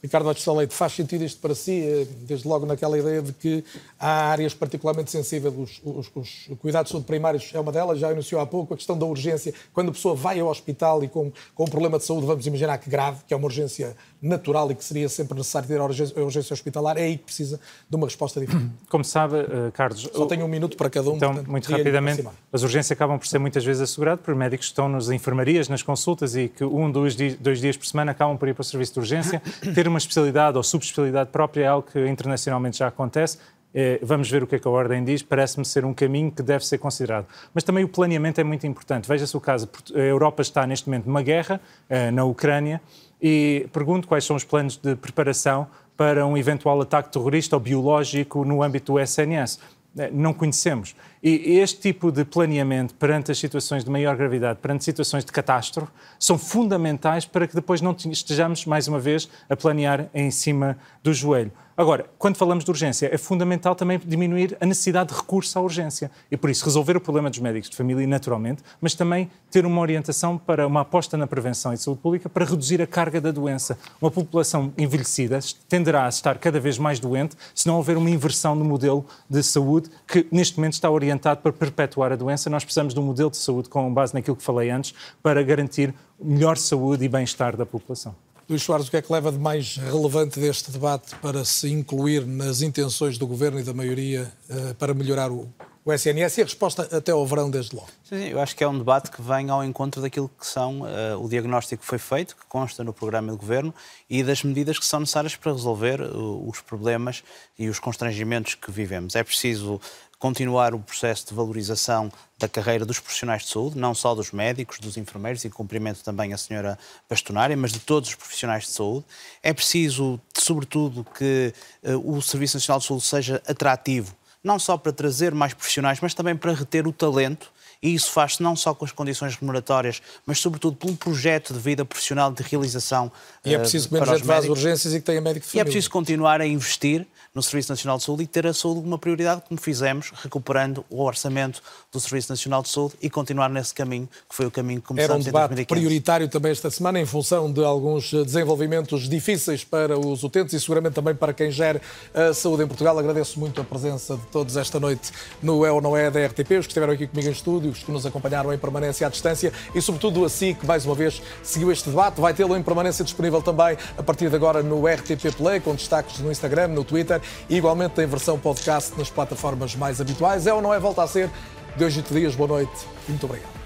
Ricardo Batista Leite, faz sentido isto para si, eh, desde logo naquela ideia de que há áreas particularmente sensíveis, os, os, os cuidados de primários é uma delas, já iniciou há pouco, a questão da urgência, quando a pessoa vai ao hospital e com, com um problema de saúde, vamos imaginar que grave, que é uma urgência natural e que seria sempre necessário ter a urgência, a urgência hospitalar, é aí que precisa de uma resposta diferente. (clears throat) Como sabe, uh, Carlos... Só tenho um minuto para cada um. Então, portanto, muito rapidamente, as urgências acabam por ser muitas vezes asseguradas por médicos que estão nas enfermarias, nas consultas e que um, dois, dois dias por semana acabam por ir para o serviço de urgência. (clears throat) ter uma especialidade ou subespecialidade própria é algo que internacionalmente já acontece Eh, vamos ver o que é que a Ordem diz, parece-me ser um caminho que deve ser considerado. Mas também o planeamento é muito importante. Veja-se o caso, a Europa está neste momento numa guerra eh, na Ucrânia e pergunto quais são os planos de preparação para um eventual ataque terrorista ou biológico no âmbito do SNS. Eh, não conhecemos. E este tipo de planeamento perante as situações de maior gravidade, perante situações de catástrofe, são fundamentais para que depois não estejamos, mais uma vez, a planear em cima do joelho. Agora, quando falamos de urgência, é fundamental também diminuir a necessidade de recurso à urgência. E por isso, resolver o problema dos médicos de família, naturalmente, mas também ter uma orientação para uma aposta na prevenção e saúde pública para reduzir a carga da doença. Uma população envelhecida tenderá a estar cada vez mais doente se não houver uma inversão no modelo de saúde que, neste momento, está orientado para perpetuar a doença. Nós precisamos de um modelo de saúde, com base naquilo que falei antes, para garantir melhor saúde e bem-estar da população. Luís Soares, o que é que leva de mais relevante deste debate para se incluir nas intenções do Governo e da maioria uh, para melhorar o, o SNS e a resposta até ao verão, desde logo? Sim, eu acho que é um debate que vem ao encontro daquilo que são uh, o diagnóstico que foi feito, que consta no programa do Governo, e das medidas que são necessárias para resolver uh, os problemas e os constrangimentos que vivemos. É preciso continuar o processo de valorização da carreira dos profissionais de saúde, não só dos médicos, dos enfermeiros, e cumprimento também a senhora bastonária, mas de todos os profissionais de saúde. É preciso, sobretudo, que uh, o Serviço Nacional de Saúde seja atrativo, não só para trazer mais profissionais, mas também para reter o talento e isso faz-se não só com as condições remuneratórias, mas sobretudo por um projeto de vida profissional de realização. E é preciso que menos gente vá às urgências e que tenha médico de família. E é preciso continuar a investir no Serviço Nacional de Saúde e ter a saúde uma prioridade, como fizemos, recuperando o orçamento do Serviço Nacional de Saúde e continuar nesse caminho, que foi o caminho que começamos Era um debate prioritário também esta semana, em função de alguns desenvolvimentos difíceis para os utentes e seguramente também para quem gera a saúde em Portugal. Agradeço muito a presença de todos esta noite no É ou Não É da RTP, os que estiveram aqui comigo em estúdio, os que nos acompanharam em permanência à distância e, sobretudo, a si que mais uma vez seguiu este debate. Vai tê-lo em permanência disponível também a partir de agora no RTP Play, com destaques no Instagram, no Twitter e igualmente em versão podcast nas plataformas mais habituais. É ou não é? Volta a ser. De hoje e dias, boa noite. Muito obrigado.